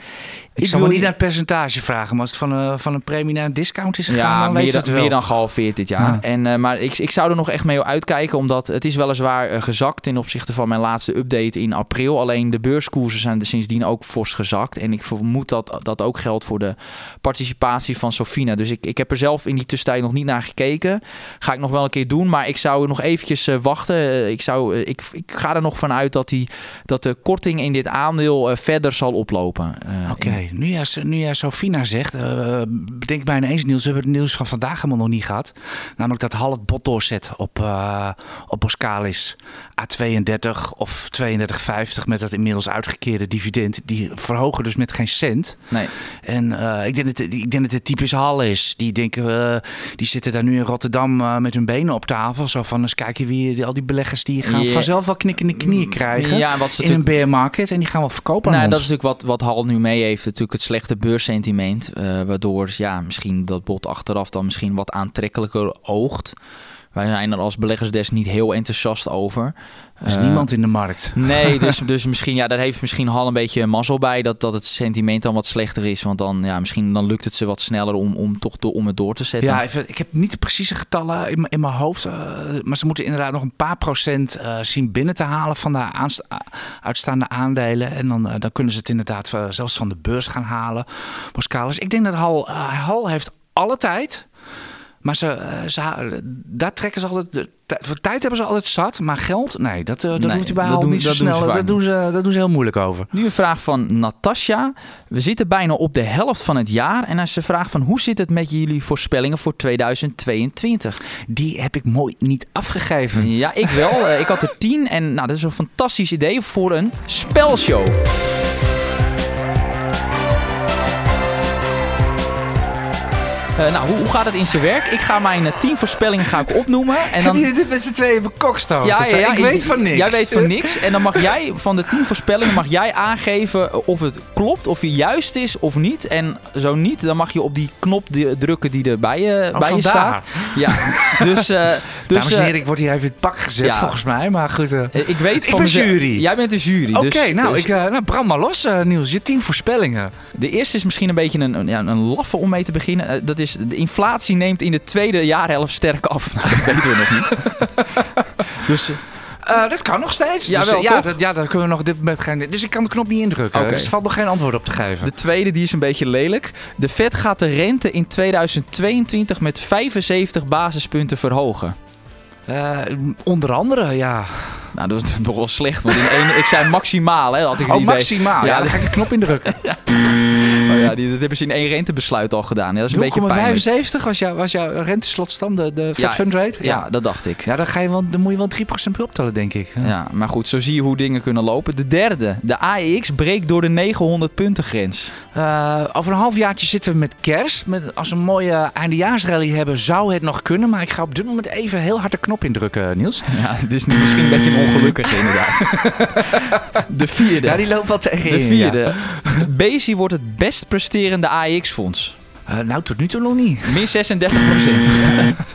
Ik zou wil niet naar het percentage vragen, maar als het van, een van een premie naar een discount is gegaan, ja, dan meer weet dan, het wel. meer dan gehalveerd dit jaar. Ja. En, eh, maar ik, ik zou er nog echt mee uitkijken, omdat het is weliswaar eh, gezakt ten opzichte van mijn laatste update in april. Alleen de beurskoersen zijn er sindsdien ook fors gezakt. En ik vermoed dat dat ook geldt voor de participatie van Sofina. Dus ik, ik heb er zelf in die tussentijd nog niet naar gekeken. Ga ik nog wel een keer doen, maar ik zou nog eventjes eh, wachten. Eh, ik, zou, eh, ik, ik ga er nog vanuit dat, die, dat de korting in dit aandeel verder zal oplopen. Oké, in- nu, jij, nu jij Sofina zegt, eh bedenk bijna eens nieuws. We hebben het nieuws van vandaag helemaal nog niet gehad. Namelijk dat Hal het bot doorzet op, eh op Boskalis A32 of 32,50 met dat inmiddels uitgekeerde dividend. Die verhogen dus met geen cent. nee. En eh, ik, denk dat, het- ik denk dat het typisch Hal is. Die denken, eh, die zitten daar nu in Rotterdam eh, met hun benen op tafel. Zo van, eens kijken wie al die beleggers die gaan vanzelf wel knikkende knieën krijgen. Ja, wat ze in een bear market. En die gaan wel verkopen aan Nou, dat ons. is natuurlijk wat, wat Hal nu mee heeft. Natuurlijk het slechte beursentiment. eh, waardoor ja, misschien dat bot achteraf dan misschien wat aantrekkelijker oogt. Wij zijn er als beleggersdesk niet heel enthousiast over. Er is Eh, niemand in de markt. Nee, dus, dus misschien, ja, daar heeft misschien Hal een beetje mazzel bij dat, dat het sentiment dan wat slechter is. Want dan, ja, misschien dan lukt het ze wat sneller om, om toch door, om het door te zetten. Ja, even, ik heb niet de precieze getallen in, mijn- in mijn hoofd. eh, maar ze moeten inderdaad nog een paar procent eh, zien binnen te halen van de uitstaande aandelen. En dan, dan kunnen ze het inderdaad zelfs van de beurs gaan halen. Boskalis. Ik denk dat Hal, Hal heeft alle tijd. Maar ze, eh, ze, daar trekken ze altijd. Voor tijd hebben ze altijd zat. Maar geld, nee, dat, eh, dat Nee, hoeft hij bij doen- niet zo dat doen ze snel. vaak Dat doen, ze, dat doen ze heel moeilijk over. Nu een vraag van Natasja. We zitten bijna op de helft van het jaar. En ze vraagt van hoe zit het met jullie voorspellingen voor 2022? Die heb ik mooi niet afgegeven. Ja, ik wel. Eh, ik had er tien. En nou, dat is een fantastisch idee voor een spelshow. Nou, hoe, hoe gaat het in zijn werk? Ik ga mijn eh, tien voorspellingen ga ik opnoemen. En dan... dit met z'n tweeën bekokstoofd? Ja, ja, ja, ik weet van niks. Jij weet van niks. En dan mag jij van de tien voorspellingen mag jij aangeven of het klopt, of je juist is of niet. En zo niet, dan mag je op die knop drukken die er bij je, Oh, bij je staat. Ja, dus, eh, dus Dames en eh, heren, ik word hier even in het pak gezet ja. volgens mij. Maar goed. eh. eh, ik weet Ik van ben jury. Jij bent de jury. Oké, dus, nou, dus ik, eh, nou, brand maar los, eh, Niels. Je tien voorspellingen. De eerste is misschien een beetje een, een, ja, een laffe om mee te beginnen. Eh, dat is is, de inflatie neemt in de tweede jaarhelft sterk af. Nou, dat weten we nog niet. dus Eh, dat kan nog steeds. Ja, dus, wel, eh, ja, dat, ja, daar kunnen we nog op dit moment geen... Dus ik kan de knop niet indrukken. Oké. Dus er valt nog geen antwoord op te geven. de tweede, die is een beetje lelijk. De Fed gaat de rente in 2022 met 75 basispunten verhogen. Eh, onder andere, ja. Nou, dat is nog wel slecht, want in één, ik zei maximaal, hè, had ik Oh, idee. maximaal. Ja, Ja, dan ga ik de knop indrukken. Oh ja, die, dat hebben ze in één rentebesluit al gedaan. Ja, dat is een beetje pijnlijk. 0,75 was, jouw was jouw renteslotstand, de, de Ja, Fund Rate? Ja, dat dacht ik. Ja, dan, ga je wel, dan moet je wel 3% per optellen, denk ik. Ja, maar goed, zo zie je hoe dingen kunnen lopen. De derde, de AEX breekt door de 900 punten grens. Eh, over een halfjaartje zitten we met kerst. Met, als we een mooie eindejaarsrally hebben, zou het nog kunnen. Maar ik ga op dit moment even heel hard de knop indrukken, Niels. Ja, dit is nu misschien een beetje een ongelukkige inderdaad. De vierde. Ja, die loopt wel tegen de vierde. Bezi wordt het best presterende AEX-fonds. Eh, nou, tot nu toe nog niet. Min 36%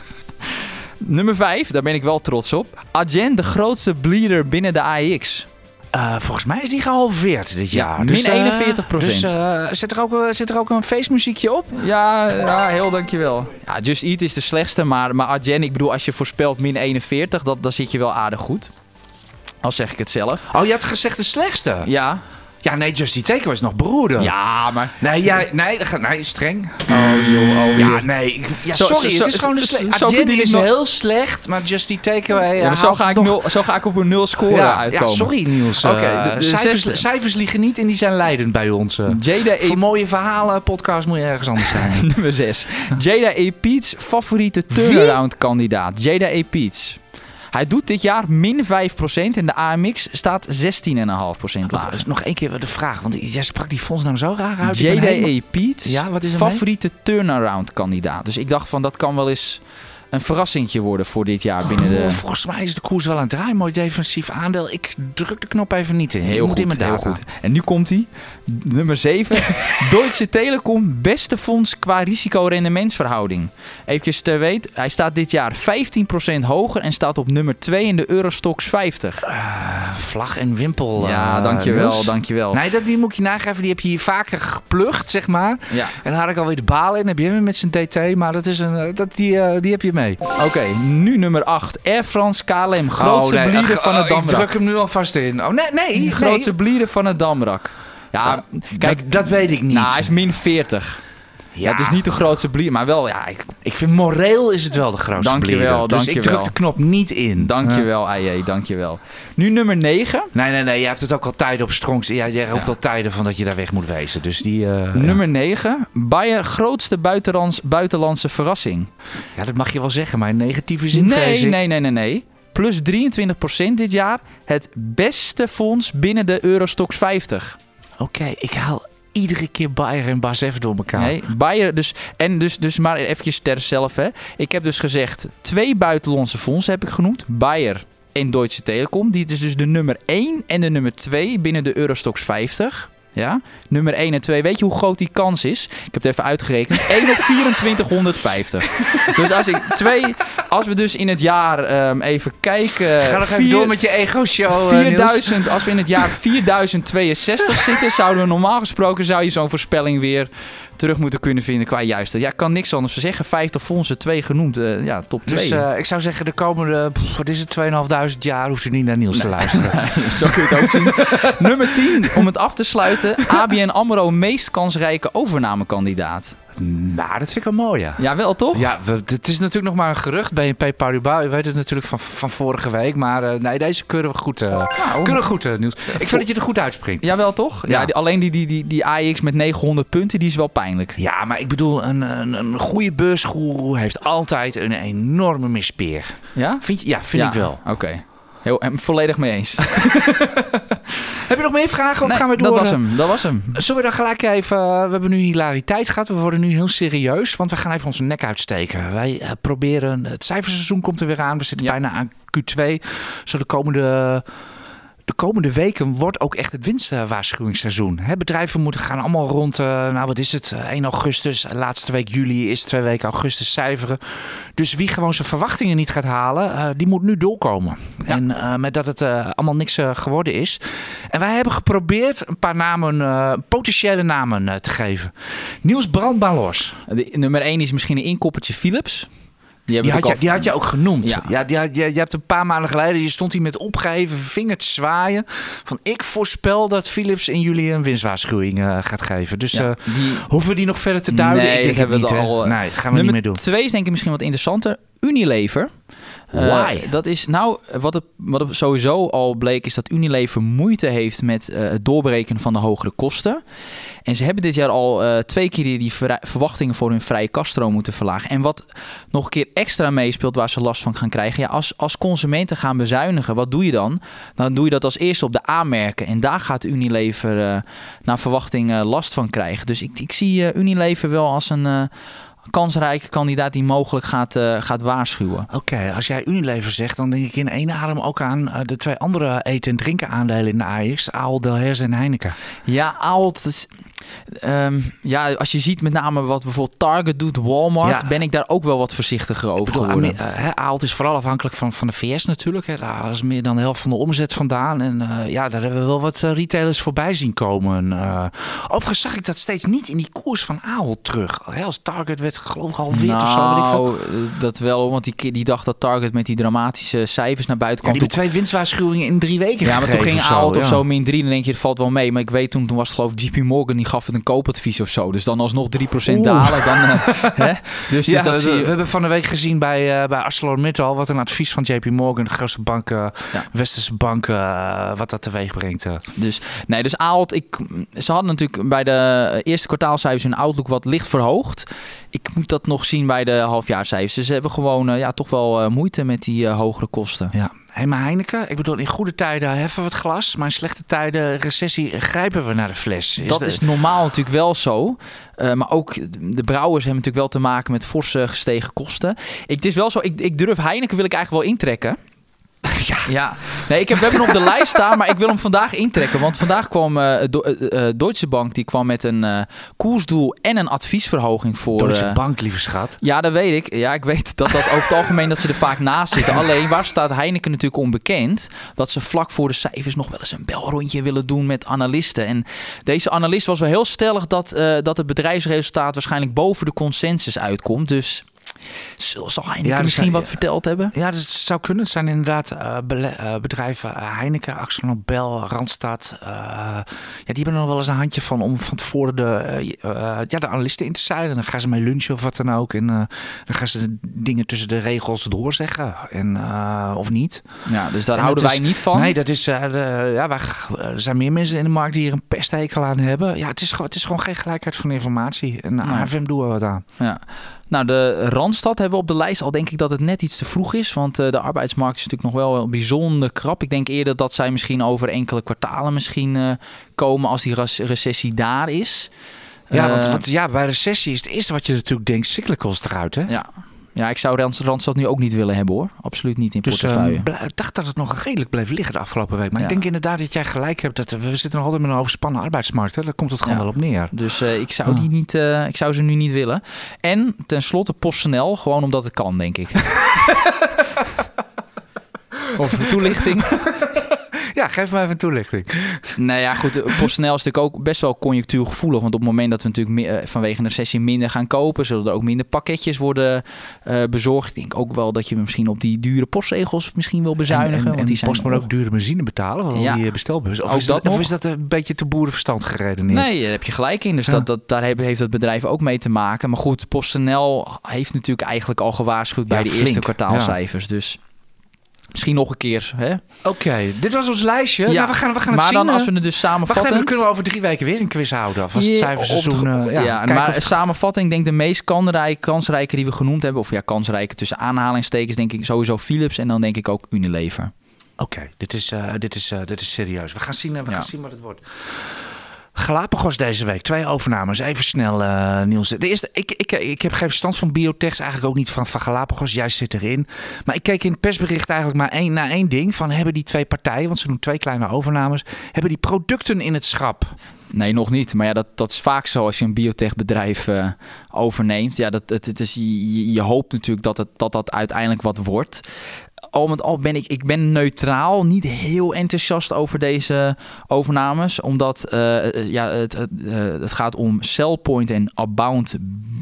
Nummer 5, daar ben ik wel trots op. Adyen, de grootste bleeder binnen de AEX. Eh, volgens mij is die gehalveerd dit Ja, jaar. min eh, 41%. Dus eh, zit, er ook, zit er ook een feestmuziekje op? Ja, ja, heel dankjewel. Ja, Just Eat is de slechtste, maar, maar Adyen, ik bedoel, als je voorspelt min 41, dat, dan zit je wel aardig goed. Al zeg ik het zelf. Oh, je had gezegd de slechtste. Ja. Ja, nee, Justy Taker was nog beroerder. Ja, maar... Nee, jij, nee, nee, streng. Oh joh, oh Ja, nee. ik- Ja, Zo- sorry, zo- het is zo- gewoon een zo- slecht. zo ik is nog- heel slecht, maar Justy Takeaway... Ja, maar zo, ga ik nog... nul, zo ga ik op een nul score ja, uitkomen. ja, sorry Niels. Oké, Eh, de- de cijfers, zesde. cijfers liegen niet en die zijn leidend bij ons. eh. Jada Voor E... mooie verhalen, podcast moet je ergens anders zijn. Nummer 6. Jada E. Peets favoriete turnaround kandidaat. Jada E. Peets. Hij doet dit jaar min 5% en de AMX staat 16,5% lager. Dus nog één keer de vraag, want jij sprak die fondsnaam zo raar uit. Jada helemaal- Ja, mee? favoriete turnaround kandidaat. Dus ik dacht van dat kan wel eens een verrassingje worden voor dit jaar binnen Oh, de... volgens mij is de koers wel aan het draaien. Mooi defensief aandeel. Ik druk de knop even niet in. Heel moet in goed, mijn heel goed. En nu komt hij. Nummer 7. Deutsche Telekom, beste fonds qua risico-rendementsverhouding. Even ter weet, hij staat dit jaar 15% hoger en staat op nummer 2 in de Eurostox 50. Vlag en wimpel. ja, eh, dankjewel, dankjewel. Nee, dat, die moet ik je nageven. Die heb je hier vaker geplucht, zeg maar. Ja. En daar had ik alweer de balen in. Heb je hem met zijn DT. Maar dat is een, eh, dat, die, eh, die heb je mee. Oké, nu nummer 8. Air France KLM, grootste Oh, nee, blieder ach, van het oh, Ik Damrak. druk hem nu alvast in. Oh, nee, nee. nee. Grootste blieder van het Damrak. Ja, Kijk, dat, dat weet ik niet. nou, hij is min 40. Ja. het is niet de grootste blieder, maar wel, ja, ik, Ik vind moreel is het wel de grootste Dankjewel, bleeder. Dus ik druk de knop niet in. dankjewel, AJ, dankjewel. Nu nummer 9. Nee, nee, nee. Je hebt het ook al tijden op strongs. Ja, jij roept Ja. al tijden van dat je daar weg moet wezen. Dus die... eh, Nummer 9. Bayer, grootste buitenlands, buitenlandse verrassing. Ja, dat mag je wel zeggen. Maar in negatieve zin Nee, nee, nee, nee, nee. Plus 23% dit jaar. Het beste fonds binnen de Eurostox 50. Oké, ik haal iedere keer Bayer en Bas even door elkaar. Nee, Bayer dus. En dus, dus maar eventjes ter zelf. Hè. Ik heb dus gezegd, twee buitenlandse fondsen heb ik genoemd. Bayer en Deutsche Telekom. Die is dus de nummer 1 en de nummer 2 binnen de Eurostox 50. Ja, nummer 1 en 2. Weet je hoe groot die kans is? Ik heb het even uitgerekend. 1 op 2450. Dus als ik twee, als we dus in het jaar ehm, even kijken. Ga nog even door met je ego-show, eh, Niels. 4000, als we in het jaar 4062 zitten, zouden we normaal gesproken zou je zo'n voorspelling weer terug moeten kunnen vinden qua juiste. Ja, ik kan niks anders zeggen. 50 fondsen, twee genoemd. eh, ja, top 2. Dus eh, ik zou zeggen, de komende, pff, wat is het, 2.500 jaar hoeft u niet naar Niels te luisteren. Zo kun je het ook zien. Nummer 10, om het af te sluiten. ABN AMRO meest kansrijke overnamekandidaat. Nou, dat vind ik wel mooi, ja. Ja, wel toch? Ja, we- het is natuurlijk nog maar een gerucht. BNP Paribas, je weet het natuurlijk van, van vorige week. Maar eh, nee, deze keuren we goed, eh Nou, keuren goed Niels. Ik vind dat je er goed uitspringt. Ja, wel toch? Ja, Ja. die- alleen die, die, die, die AX met 900 punten, die is wel pijnlijk. Ja, maar ik bedoel, een, een, een goede beursgoeroe heeft altijd een enorme mispeer. Ja? Vind je? Ja, vind Ja, ik wel. Oké. Heel, eh, volledig mee eens. Heb je nog meer vragen of Nee, gaan we door? dat was eh, hem. Dat was hem. Zullen we dan gelijk even... eh, we hebben nu hilariteit gehad. We worden nu heel serieus. Want we gaan even onze nek uitsteken. Wij eh, proberen... Het cijferseizoen komt er weer aan. We zitten Ja. bijna aan Q2. Zo de komende de komende weken wordt ook echt het winstwaarschuwingsseizoen. Hè, bedrijven moeten gaan allemaal rond, eh, nou wat is het, eh, 1 augustus, laatste week juli is twee weken augustus cijferen. Dus wie gewoon zijn verwachtingen niet gaat halen, eh, die moet nu doorkomen. En eh, met dat het eh, allemaal niks eh, geworden is. En wij hebben geprobeerd een paar namen, eh, potentiële namen eh, te geven. Niels Brandbalos. Nummer 1 is misschien een inkoppertje Philips. Die, Die had, je, natuurlijk die had je ook genoemd. Ja. Ja. die had- je, je hebt een paar maanden geleden, je stond hier met opgeheven vinger te zwaaien. Van ik voorspel dat Philips in juli een winstwaarschuwing eh, gaat geven. Dus Ja, eh, die, hoeven we die nog verder te duiden? Nee, ik denk hebben we al, eh, nee, gaan we niet meer doen. twee is denk ik misschien wat interessanter. Unilever. Why? dat is nou, wat het, wat het sowieso al bleek, is dat Unilever moeite heeft met het doorberekenen van de hogere kosten. En ze hebben dit jaar al eh, twee keer die ver- verwachtingen voor hun vrije kaststroom moeten verlagen. En wat nog een keer extra meespeelt waar ze last van gaan krijgen. Ja, als, als consumenten gaan bezuinigen, wat doe je dan? Dan doe je dat als eerste op de aanmerken. En daar gaat Unilever eh, naar verwachting eh, last van krijgen. Dus ik, ik zie Unilever wel als een kansrijke kandidaat die mogelijk gaat, gaat waarschuwen. Oké, als jij Unilever zegt, dan denk ik in één adem ook aan de twee andere eten- en drinken aandelen in de AX. Aal, Delhaize en Heineken. Ja, Ahold. is- ehm, ja, als je ziet met name wat bijvoorbeeld Target doet, Walmart, Ja. ben ik daar ook wel wat voorzichtiger over bedoel, geworden. Eh, Ahold is vooral afhankelijk van, van de VS natuurlijk. Hè. Daar is meer dan de helft van de omzet vandaan. En eh, ja, daar hebben we wel wat eh, retailers voorbij zien komen. Eh, overigens zag ik dat steeds niet in die koers van Ahold terug. Hè, als Target werd geloof ik gehalveerd of zo. Weet ik veel. Nou, dat wel, want die, die dacht dat Target met die dramatische cijfers naar buiten Ja, kwam. die hebben twee winstwaarschuwingen in drie weken ja, maar toen ging of zo, Ahold of zo min 3, dan denk je, het valt wel mee. Maar ik weet toen, toen was het geloof JP Morgan, die gaf het een koopadvies of zo. Dus dan alsnog 3% Oeh. dalen. Dan, eh, hè? Dus, Ja, dus dat we, zie je. we hebben van de week gezien bij, eh bij ArcelorMittal wat een advies van JP Morgan, de grootste bank, Ja. westerse bank, eh, wat dat teweeg brengt. Dus, nee, dus Ahold, ik, ze hadden natuurlijk bij de eerste kwartaalcijfers hun outlook wat licht verhoogd. Ik moet dat nog zien bij de halfjaarcijfers. Dus ze hebben gewoon ja, toch wel moeite met die hogere kosten. Ja, hey, maar Heineken, ik bedoel, in goede tijden heffen we het glas, maar in slechte tijden, recessie, grijpen we naar de fles. dat de- is normaal natuurlijk wel zo. Eh, maar ook de brouwers hebben natuurlijk wel te maken met forse gestegen kosten. Ik, het is wel zo, ik, ik durf Heineken wil ik eigenlijk wel intrekken. Ja. Ja, nee, ik heb we hebben hem op de lijst staan, maar ik wil hem vandaag intrekken. Want vandaag kwam Do- eh, Deutsche Bank die kwam met een koersdoel en een adviesverhoging voor. Deutsche Bank, lieve schat. Ja, dat weet ik. Ja, ik weet dat dat over het algemeen dat ze er vaak naast zitten. Alleen, waar staat Heineken natuurlijk onbekend? Dat ze vlak voor de cijfers nog wel eens een belrondje willen doen met analisten. En deze analist was wel heel stellig dat, dat het bedrijfsresultaat waarschijnlijk boven de consensus uitkomt. Dus zal zal Heineken Ja, dus misschien wat verteld hebben? Ja, dus het zou kunnen. Het zijn inderdaad eh, eh, bedrijven eh, Heineken, Axel Nobel, Randstad. eh, ja, die hebben er nog wel eens een handje van om van tevoren de, ja, de analisten in te zeilen. Dan gaan ze mee lunchen of wat dan ook. En eh, dan gaan ze dingen tussen de regels doorzeggen. En, eh, of niet. Ja, dus daar En houden dat wij is- niet van. Nee, dat is, eh, de, ja, wij, er zijn meer mensen in de markt die hier een pesthekel aan hebben. Ja, het is, gewoon- het is gewoon geen gelijkheid van informatie. En Nee. AFM doen we wat aan. Ja. Nou, de Randstad hebben we op de lijst. Al denk ik dat het net iets te vroeg is. Want eh, de arbeidsmarkt is natuurlijk nog wel bijzonder krap. Ik denk eerder dat zij misschien over enkele kwartalen misschien eh, komen als die recessie daar is. Ja, Eh, want, want ja, bij recessie is het eerste wat je natuurlijk denkt, cyclicals eruit, hè? ja. Ja, ik zou Rand- Randstad nu ook niet willen hebben hoor. Absoluut niet in Dus portefeuille. ehm, bl- ik dacht dat het nog redelijk bleef liggen de afgelopen week. Maar Ja. ik denk inderdaad dat jij gelijk hebt. Dat, we zitten nog altijd met een overspannen arbeidsmarkt. Hè? Daar komt het gewoon Ja. wel op neer. Dus eh, ik, zou Ah. die niet, eh, ik zou ze nu niet willen. En tenslotte PostNL, gewoon omdat het kan, denk ik. of een toelichting. Ja, geef me even een toelichting. Nou ja, goed. eh, PostNL is natuurlijk ook best wel conjunctuurgevoelig. Want op het moment dat we natuurlijk me- eh, vanwege een recessie minder gaan kopen, zullen er ook minder pakketjes worden eh, bezorgd. Ik denk ook wel dat je misschien op die dure postregels misschien wil bezuinigen. En, en, want en die zijn post moet ook dure benzine betalen. Want Ja. die bestelbus. Of, Ook is dat, dat of is dat een beetje te boerenverstand geredeneerd? Nee, daar heb je gelijk in. Dus Ja. dat, dat, daar heeft, het bedrijf ook mee te maken. Maar goed, PostNL heeft natuurlijk eigenlijk al gewaarschuwd bij de flink. eerste kwartaalcijfers. Dus misschien nog een keer. Hè? Oké, dit was ons lijstje. Ja, Nou, we gaan, we gaan het maar zien. dan als eh. we het dus Wacht samenvatten. even, dan kunnen we over drie weken weer een quiz houden. Of als het cijferseizoen... eh, ja, maar het- samenvatting, ik denk de meest kansrijke, kansrijke die we genoemd hebben, of ja, kansrijke tussen aanhalingstekens, denk ik sowieso Philips en dan denk ik ook Unilever. Oké, dit, is, eh, dit, is, dit is serieus. We gaan zien, we gaan zien wat het wordt. Galapagos deze week. Twee overnames. Even snel, eh, Niels. De eerste, ik, ik, ik heb geen verstand van biotechs. Eigenlijk ook niet van, van Galapagos. Jij zit erin. Maar ik keek in het persbericht eigenlijk maar één, naar één ding. Van hebben die twee partijen, want ze doen twee kleine overnames. Hebben die producten in het schap? Nee, nog niet. Maar ja, dat, dat is vaak zo als je een biotechbedrijf uh, overneemt. Ja, dat, het, het is, je, je hoopt natuurlijk dat, het, dat dat uiteindelijk wat wordt al met al ben ik, ik ben neutraal, niet heel enthousiast over deze overnames. Omdat uh, ja, het, uh, het, gaat om Cellpoint en Abound,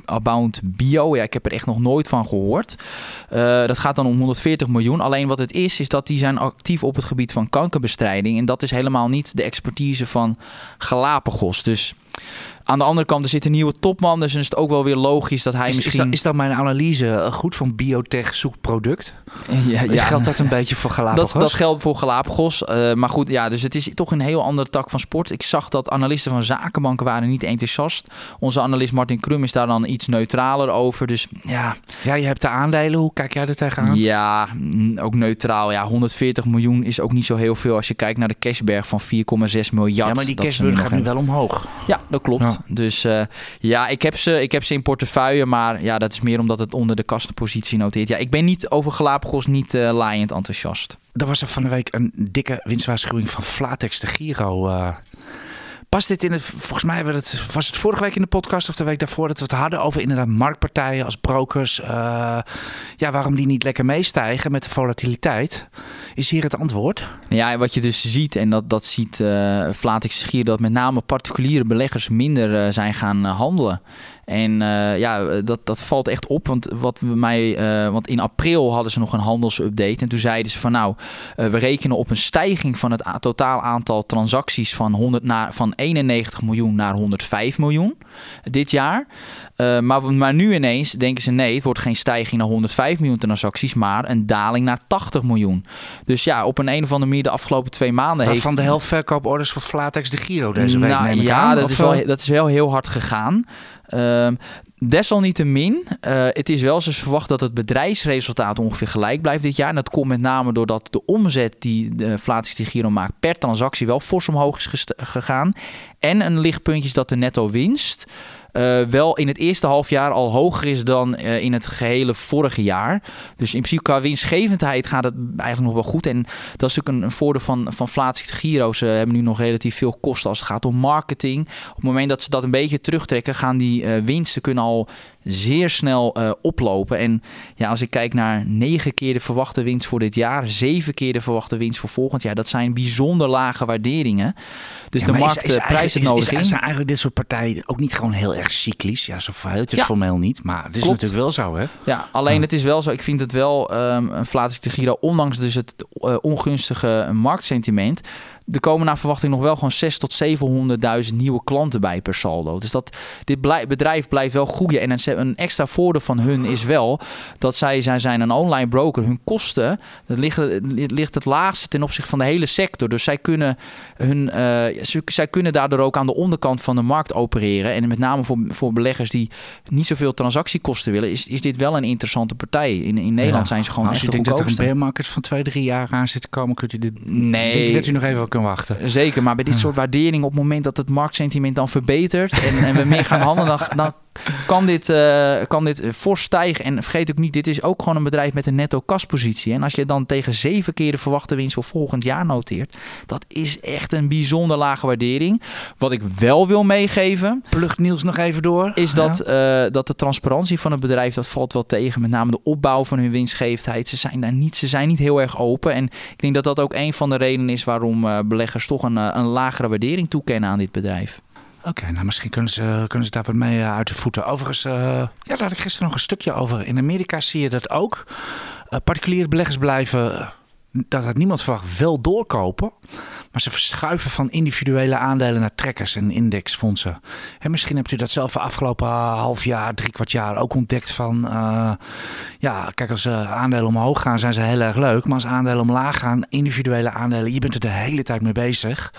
Abound Bio. Ja, ik heb er echt nog nooit van gehoord. Dat gaat dan om 140 miljoen. Alleen wat het is, is dat die zijn actief op het gebied van kankerbestrijding. En dat is helemaal niet de expertise van Galapagos. Dus aan de andere kant, er zit een nieuwe topman. Dus dan is het ook wel weer logisch dat hij is, misschien... Is dat, is dat mijn analyse goed van biotech zoekt product? Ja, ja, geldt dat een beetje voor Galapagos? Dat, dat geldt voor Galapagos. Uh, maar goed, ja, dus het is toch een heel andere tak van sport. Ik zag dat analisten van zakenbanken waren niet enthousiast. Onze analist Martin Krum is daar dan iets neutraler over. Dus ja... Ja, je hebt de aandelen. Hoe kijk jij er tegenaan? Ja, ook neutraal. Ja, 140 miljoen is ook niet zo heel veel als je kijkt naar de cashberg van 4,6 miljard. Ja, maar die cashberg gaat nu wel omhoog. Ja, dat klopt. Ja. Dus uh, ja, ik heb, ze, ik heb ze in portefeuille, maar ja, dat is meer omdat het onder de kastenpositie noteert. Ja, ik ben niet over Galapagos niet uh, laaiend enthousiast. Er was er van de week een dikke winstwaarschuwing van Flatex de Giro. Uh, Past dit in het, volgens mij was het vorige week in de podcast of de week daarvoor dat we het hadden over inderdaad marktpartijen als brokers. Uh, ja, waarom die niet lekker meestijgen met de volatiliteit. Is hier het antwoord? Ja, wat je dus ziet, en dat, dat ziet uh, Flatex Gier, dat met name particuliere beleggers minder uh, zijn gaan handelen. En uh, ja, dat, dat valt echt op. Want, wat we mij, uh, want in april hadden ze nog een handelsupdate. En toen zeiden ze van nou, uh, we rekenen op een stijging van het totaal aantal transacties van, 100 naar, van 91 miljoen naar 105 miljoen dit jaar. maar, maar nu ineens denken ze nee, het wordt geen stijging naar 105 miljoen transacties, maar een daling naar 80 miljoen. Dus ja, op een, een of andere manier de afgelopen twee maanden dat heeft... Van de helft verkooporders voor Flatex de Giro deze week nou, neem ik Ja, aan, dat of is, wel, dat is wel heel hard gegaan. Uh, desalniettemin, uh, het is wel zo verwacht dat het bedrijfsresultaat ongeveer gelijk blijft dit jaar. En dat komt met name doordat de omzet die de de Giro maakt per transactie wel fors omhoog is gegaan. En een lichtpuntje is dat de netto winst wel in het eerste halfjaar al hoger is dan uh, in het gehele vorige jaar. Dus in principe qua winstgevendheid gaat het eigenlijk nog wel goed. En dat is natuurlijk een, een voordeel van, van de Giro. Ze hebben nu nog relatief veel kosten als het gaat om marketing. Op het moment dat ze dat een beetje terugtrekken, gaan die uh, winsten kunnen al zeer snel uh, oplopen. En ja, als ik kijk naar negen keer de verwachte winst voor dit jaar, zeven keer de verwachte winst voor volgend jaar, dat zijn bijzonder lage waarderingen. Dus ja, de markt is, is prijst het nodig is, is, zijn eigenlijk dit soort partijen ook niet gewoon heel erg cyclisch? Ja, zo verhoudt het ja. formeel niet, maar het is Klopt. natuurlijk wel zo, hè? Ja, alleen het is wel zo. Ik vind het wel um, een Flatex de Giro, ondanks dus het uh, ongunstige marktsentiment, er komen naar verwachting nog wel gewoon 6 tot 700.000 nieuwe klanten bij per saldo. Dus dat dit blij, bedrijf blijft wel groeien. En een, extra voordeel van hun is wel dat zij, zij zijn een online broker. Hun kosten, dat ligt, ligt het laagste ten opzichte van de hele sector. Dus zij kunnen, hun, uh, zij kunnen daardoor ook aan de onderkant van de markt opereren. En met name voor, voor beleggers die niet zoveel transactiekosten willen, is, is dit wel een interessante partij. In, in Nederland ja. zijn ze gewoon Als echt je de denkt dat er een goedkoopste. bear market van twee, drie jaar aan zit te komen, kunt u dit... Nee. Denk dat u nog even kan wachten? Zeker, maar bij dit soort waarderingen op het moment dat het marktsentiment dan verbetert en, en we meer gaan handelen, dan, dan kan dit, uh, kan dit fors stijgen. En vergeet ook niet, dit is ook gewoon een bedrijf met een netto kaspositie. En als je dan tegen zeven keer de verwachte winst voor volgend jaar noteert, dat is echt een bijzonder lage waardering. Wat ik wel wil meegeven, Plucht Niels nog even door. is dat, ja. uh, dat de transparantie van het bedrijf, dat valt wel tegen. Met name de opbouw van hun winstgevendheid. Ze zijn daar niet, ze zijn niet heel erg open. En ik denk dat dat ook een van de redenen is waarom uh, beleggers toch een, een lagere waardering toekennen aan dit bedrijf. Oké, nou misschien kunnen ze, kunnen ze daar wat mee uit de voeten. Overigens, uh, ja, daar had ik gisteren nog een stukje over. In Amerika zie je dat ook. Particuliere beleggers blijven, dat had niemand verwacht, wel doorkopen. Maar ze verschuiven van individuele aandelen naar trekkers en indexfondsen. En misschien hebt u dat zelf de afgelopen half jaar, drie kwart jaar ook ontdekt van... Uh, ja, kijk, als uh, aandelen omhoog gaan zijn ze heel erg leuk. Maar als aandelen omlaag gaan, individuele aandelen, je bent er de hele tijd mee bezig.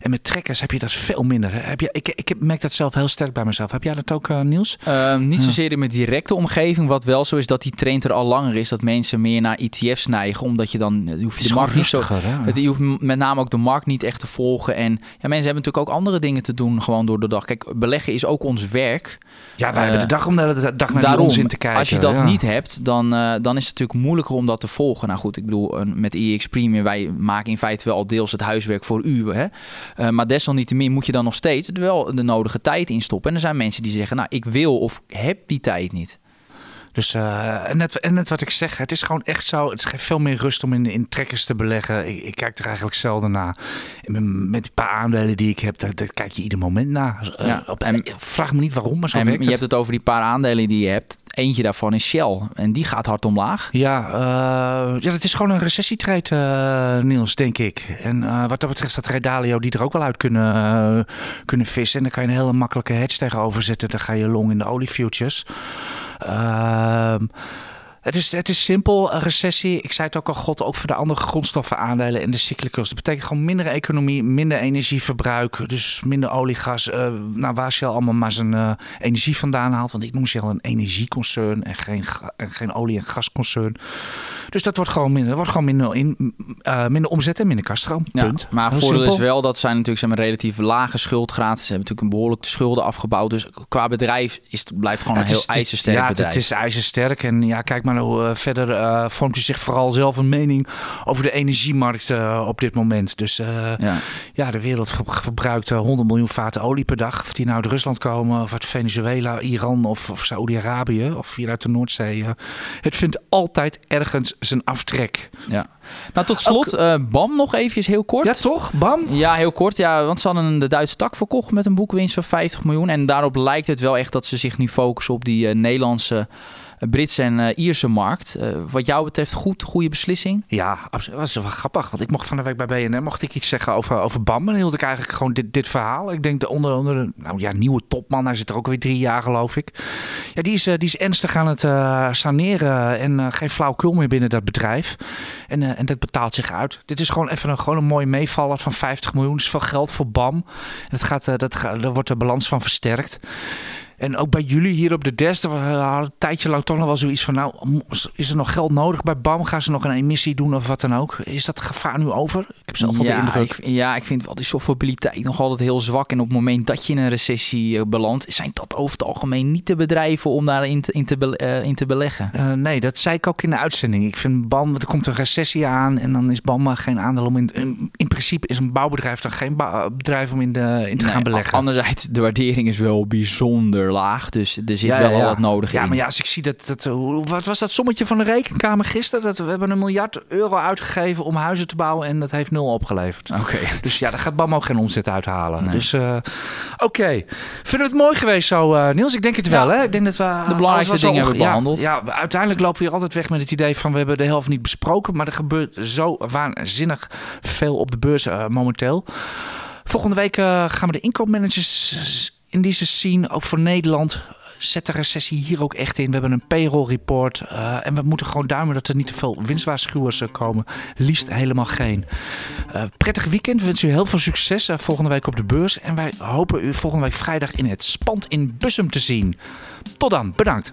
En met trekkers heb je dat veel minder. Heb je, ik, ik merk dat zelf heel sterk bij mezelf. Heb jij dat ook, uh, Niels? Uh, niet zozeer in mijn directe omgeving. Wat wel zo is dat die trend er al langer is. Dat mensen meer naar ETF's neigen. Omdat je dan... Je de markt niet zo... Hè? Je hoeft met name name ook de markt niet echt te volgen. En ja, mensen hebben natuurlijk ook andere dingen te doen gewoon door de dag. Kijk, beleggen is ook ons werk. Ja, wij hebben de dag om de dag naar Daarom, onzin te kijken. als je dat ja. niet hebt, dan, eh, dan is het natuurlijk moeilijker om dat te volgen. Nou goed, ik bedoel, een- met EX Premium, wij maken in feite wel al deels het huiswerk voor u. Hè? Eh, maar desalniettemin moet je dan nog steeds wel de nodige tijd in stoppen. En er zijn mensen die zeggen, nou, ik wil of heb die tijd niet. Dus eh, en, net, en net wat ik zeg, het is gewoon echt zo. Het geeft veel meer rust om in, in trekkers te beleggen. Ik, ik kijk er eigenlijk zelden naar. Met- die paar aandelen die ik heb, daar, daar kijk je ieder moment naar. Eh, Ja, op, en- vraag me niet waarom, maar zo En werkt je het. hebt het over die paar aandelen die je hebt. Eentje daarvan is Shell. En die gaat hard omlaag. Ja, eh, ja, dat is gewoon een recessietrade, eh, Niels, denk ik. En eh, wat dat betreft dat Redalio die er ook wel uit kunnen, eh, kunnen vissen. En dan kan je een hele makkelijke hedge tegenover zetten. Dan ga je long in de oliefutures. Um, het is, het is simpel, een recessie. Ik zei het ook al, god, ook voor de andere grondstoffen aandelen en de cyclicals. Dat betekent gewoon minder economie, minder energieverbruik. Dus minder olie, gas. eh, nou, waar Shell allemaal maar zijn eh, energie vandaan haalt. Want ik noem Shell een energieconcern en geen, en geen olie- en gasconcern. Dus dat wordt gewoon minder, wordt gewoon minder, in, eh, minder omzet en minder kaststroom. Ja, Punt. maar het voordeel is wel dat zij natuurlijk zijn een relatief lage schuldgraad. Ze hebben natuurlijk een behoorlijk de schulden afgebouwd. Dus qua bedrijf is blijft gewoon Ja, een het heel is- ijzersterk ja, bedrijf. Het is ijzersterk. En ja, kijk maar eh, verder eh, vormt hij zich vooral zelf een mening over de energiemarkt eh, op dit moment. Dus ja. ja, de wereld ver- verbruikt eh, 100 miljoen vaten olie per dag. Of die nou uit Rusland komen, of uit Venezuela, Iran of, of Saoedi-Arabië, of hier uit de Noordzee. het vindt altijd ergens zijn aftrek. ja. Nou, tot slot, BAM nog eventjes heel kort. Ja, toch? Bam? Ja, heel kort. Ja, want ze hadden de Duitse tak verkocht met een boekwinst van 50 miljoen. En daarop lijkt het wel echt dat ze zich nu focussen op die Nederlandse, Britse en eh, Ierse markt. Eh, wat jou betreft, goed, goede beslissing. Ja, absoluut. dat is wel grappig. Want ik mocht van de week bij BNR mocht ik iets zeggen over, over BAM. En hield ik eigenlijk gewoon dit, dit verhaal. Ik denk de onder, de nou, ja, nieuwe topman. Hij zit er ook weer drie jaar geloof ik. Ja, die is, eh, die is ernstig aan het saneren. En eh, geen flauwkul meer binnen dat bedrijf. En, en dat betaalt zich uit. Dit is gewoon even een, gewoon een mooie meevaller van 50 miljoen. Dat is veel geld voor BAM. En dat gaat, dat gaat, wordt de balans van versterkt. En ook bij jullie hier op de desk, we hadden een tijdje lang toch nog wel zoiets van... nou, is er nog geld nodig bij BAM? Gaan ze nog een emissie doen of wat dan ook? Is dat gevaar nu over? Ik heb zelf wel de indruk... ik, ja, ik vind wel die solvabiliteit nog altijd heel zwak. En op het moment dat je in een recessie eh, belandt, zijn dat over het algemeen niet de bedrijven om daarin te, in, te, eh, in te beleggen. Eh, nee, dat zei ik ook in de uitzending. Ik vind BAM, er komt een recessie aan en dan is BAM maar geen aandeel om in... In, in principe is een bouwbedrijf dan geen bedrijf om in, de, in te Nee, gaan beleggen. Anderzijds, de waardering is wel bijzonder laag. Dus er zit Ja, wel ja, al ja. wat nodig Ja, in. maar ja, als ik zie dat... dat hoe- wat was dat sommetje van de rekenkamer gisteren? Dat we hebben een miljard euro uitgegeven om huizen te bouwen en dat heeft nul opgeleverd. Oké. Dus ja, daar gaat BAM ook geen omzet uithalen. Nee. Dus eh, oké. Vinden we het mooi geweest zo, eh, Niels? Ik denk het wel, Ja. hè? Ik denk dat we De belangrijkste dingen hebben behandeld. Ja, ja, uiteindelijk lopen we hier altijd weg met het idee van... we hebben de helft niet besproken. Maar er gebeurt zo waanzinnig veel op de beurs eh, momenteel. Volgende week eh, gaan we de inkoopmanagers in deze zien. Ook voor Nederland. Zet de recessie hier ook echt in. We hebben een payroll report. eh, en we moeten gewoon duimen dat er niet te veel winstwaarschuwers eh, komen. Liefst helemaal geen. Eh, prettig weekend. We wensen u heel veel succes volgende week op de beurs. En wij hopen u volgende week vrijdag in het Spand in Bussum te zien. Tot dan. Bedankt.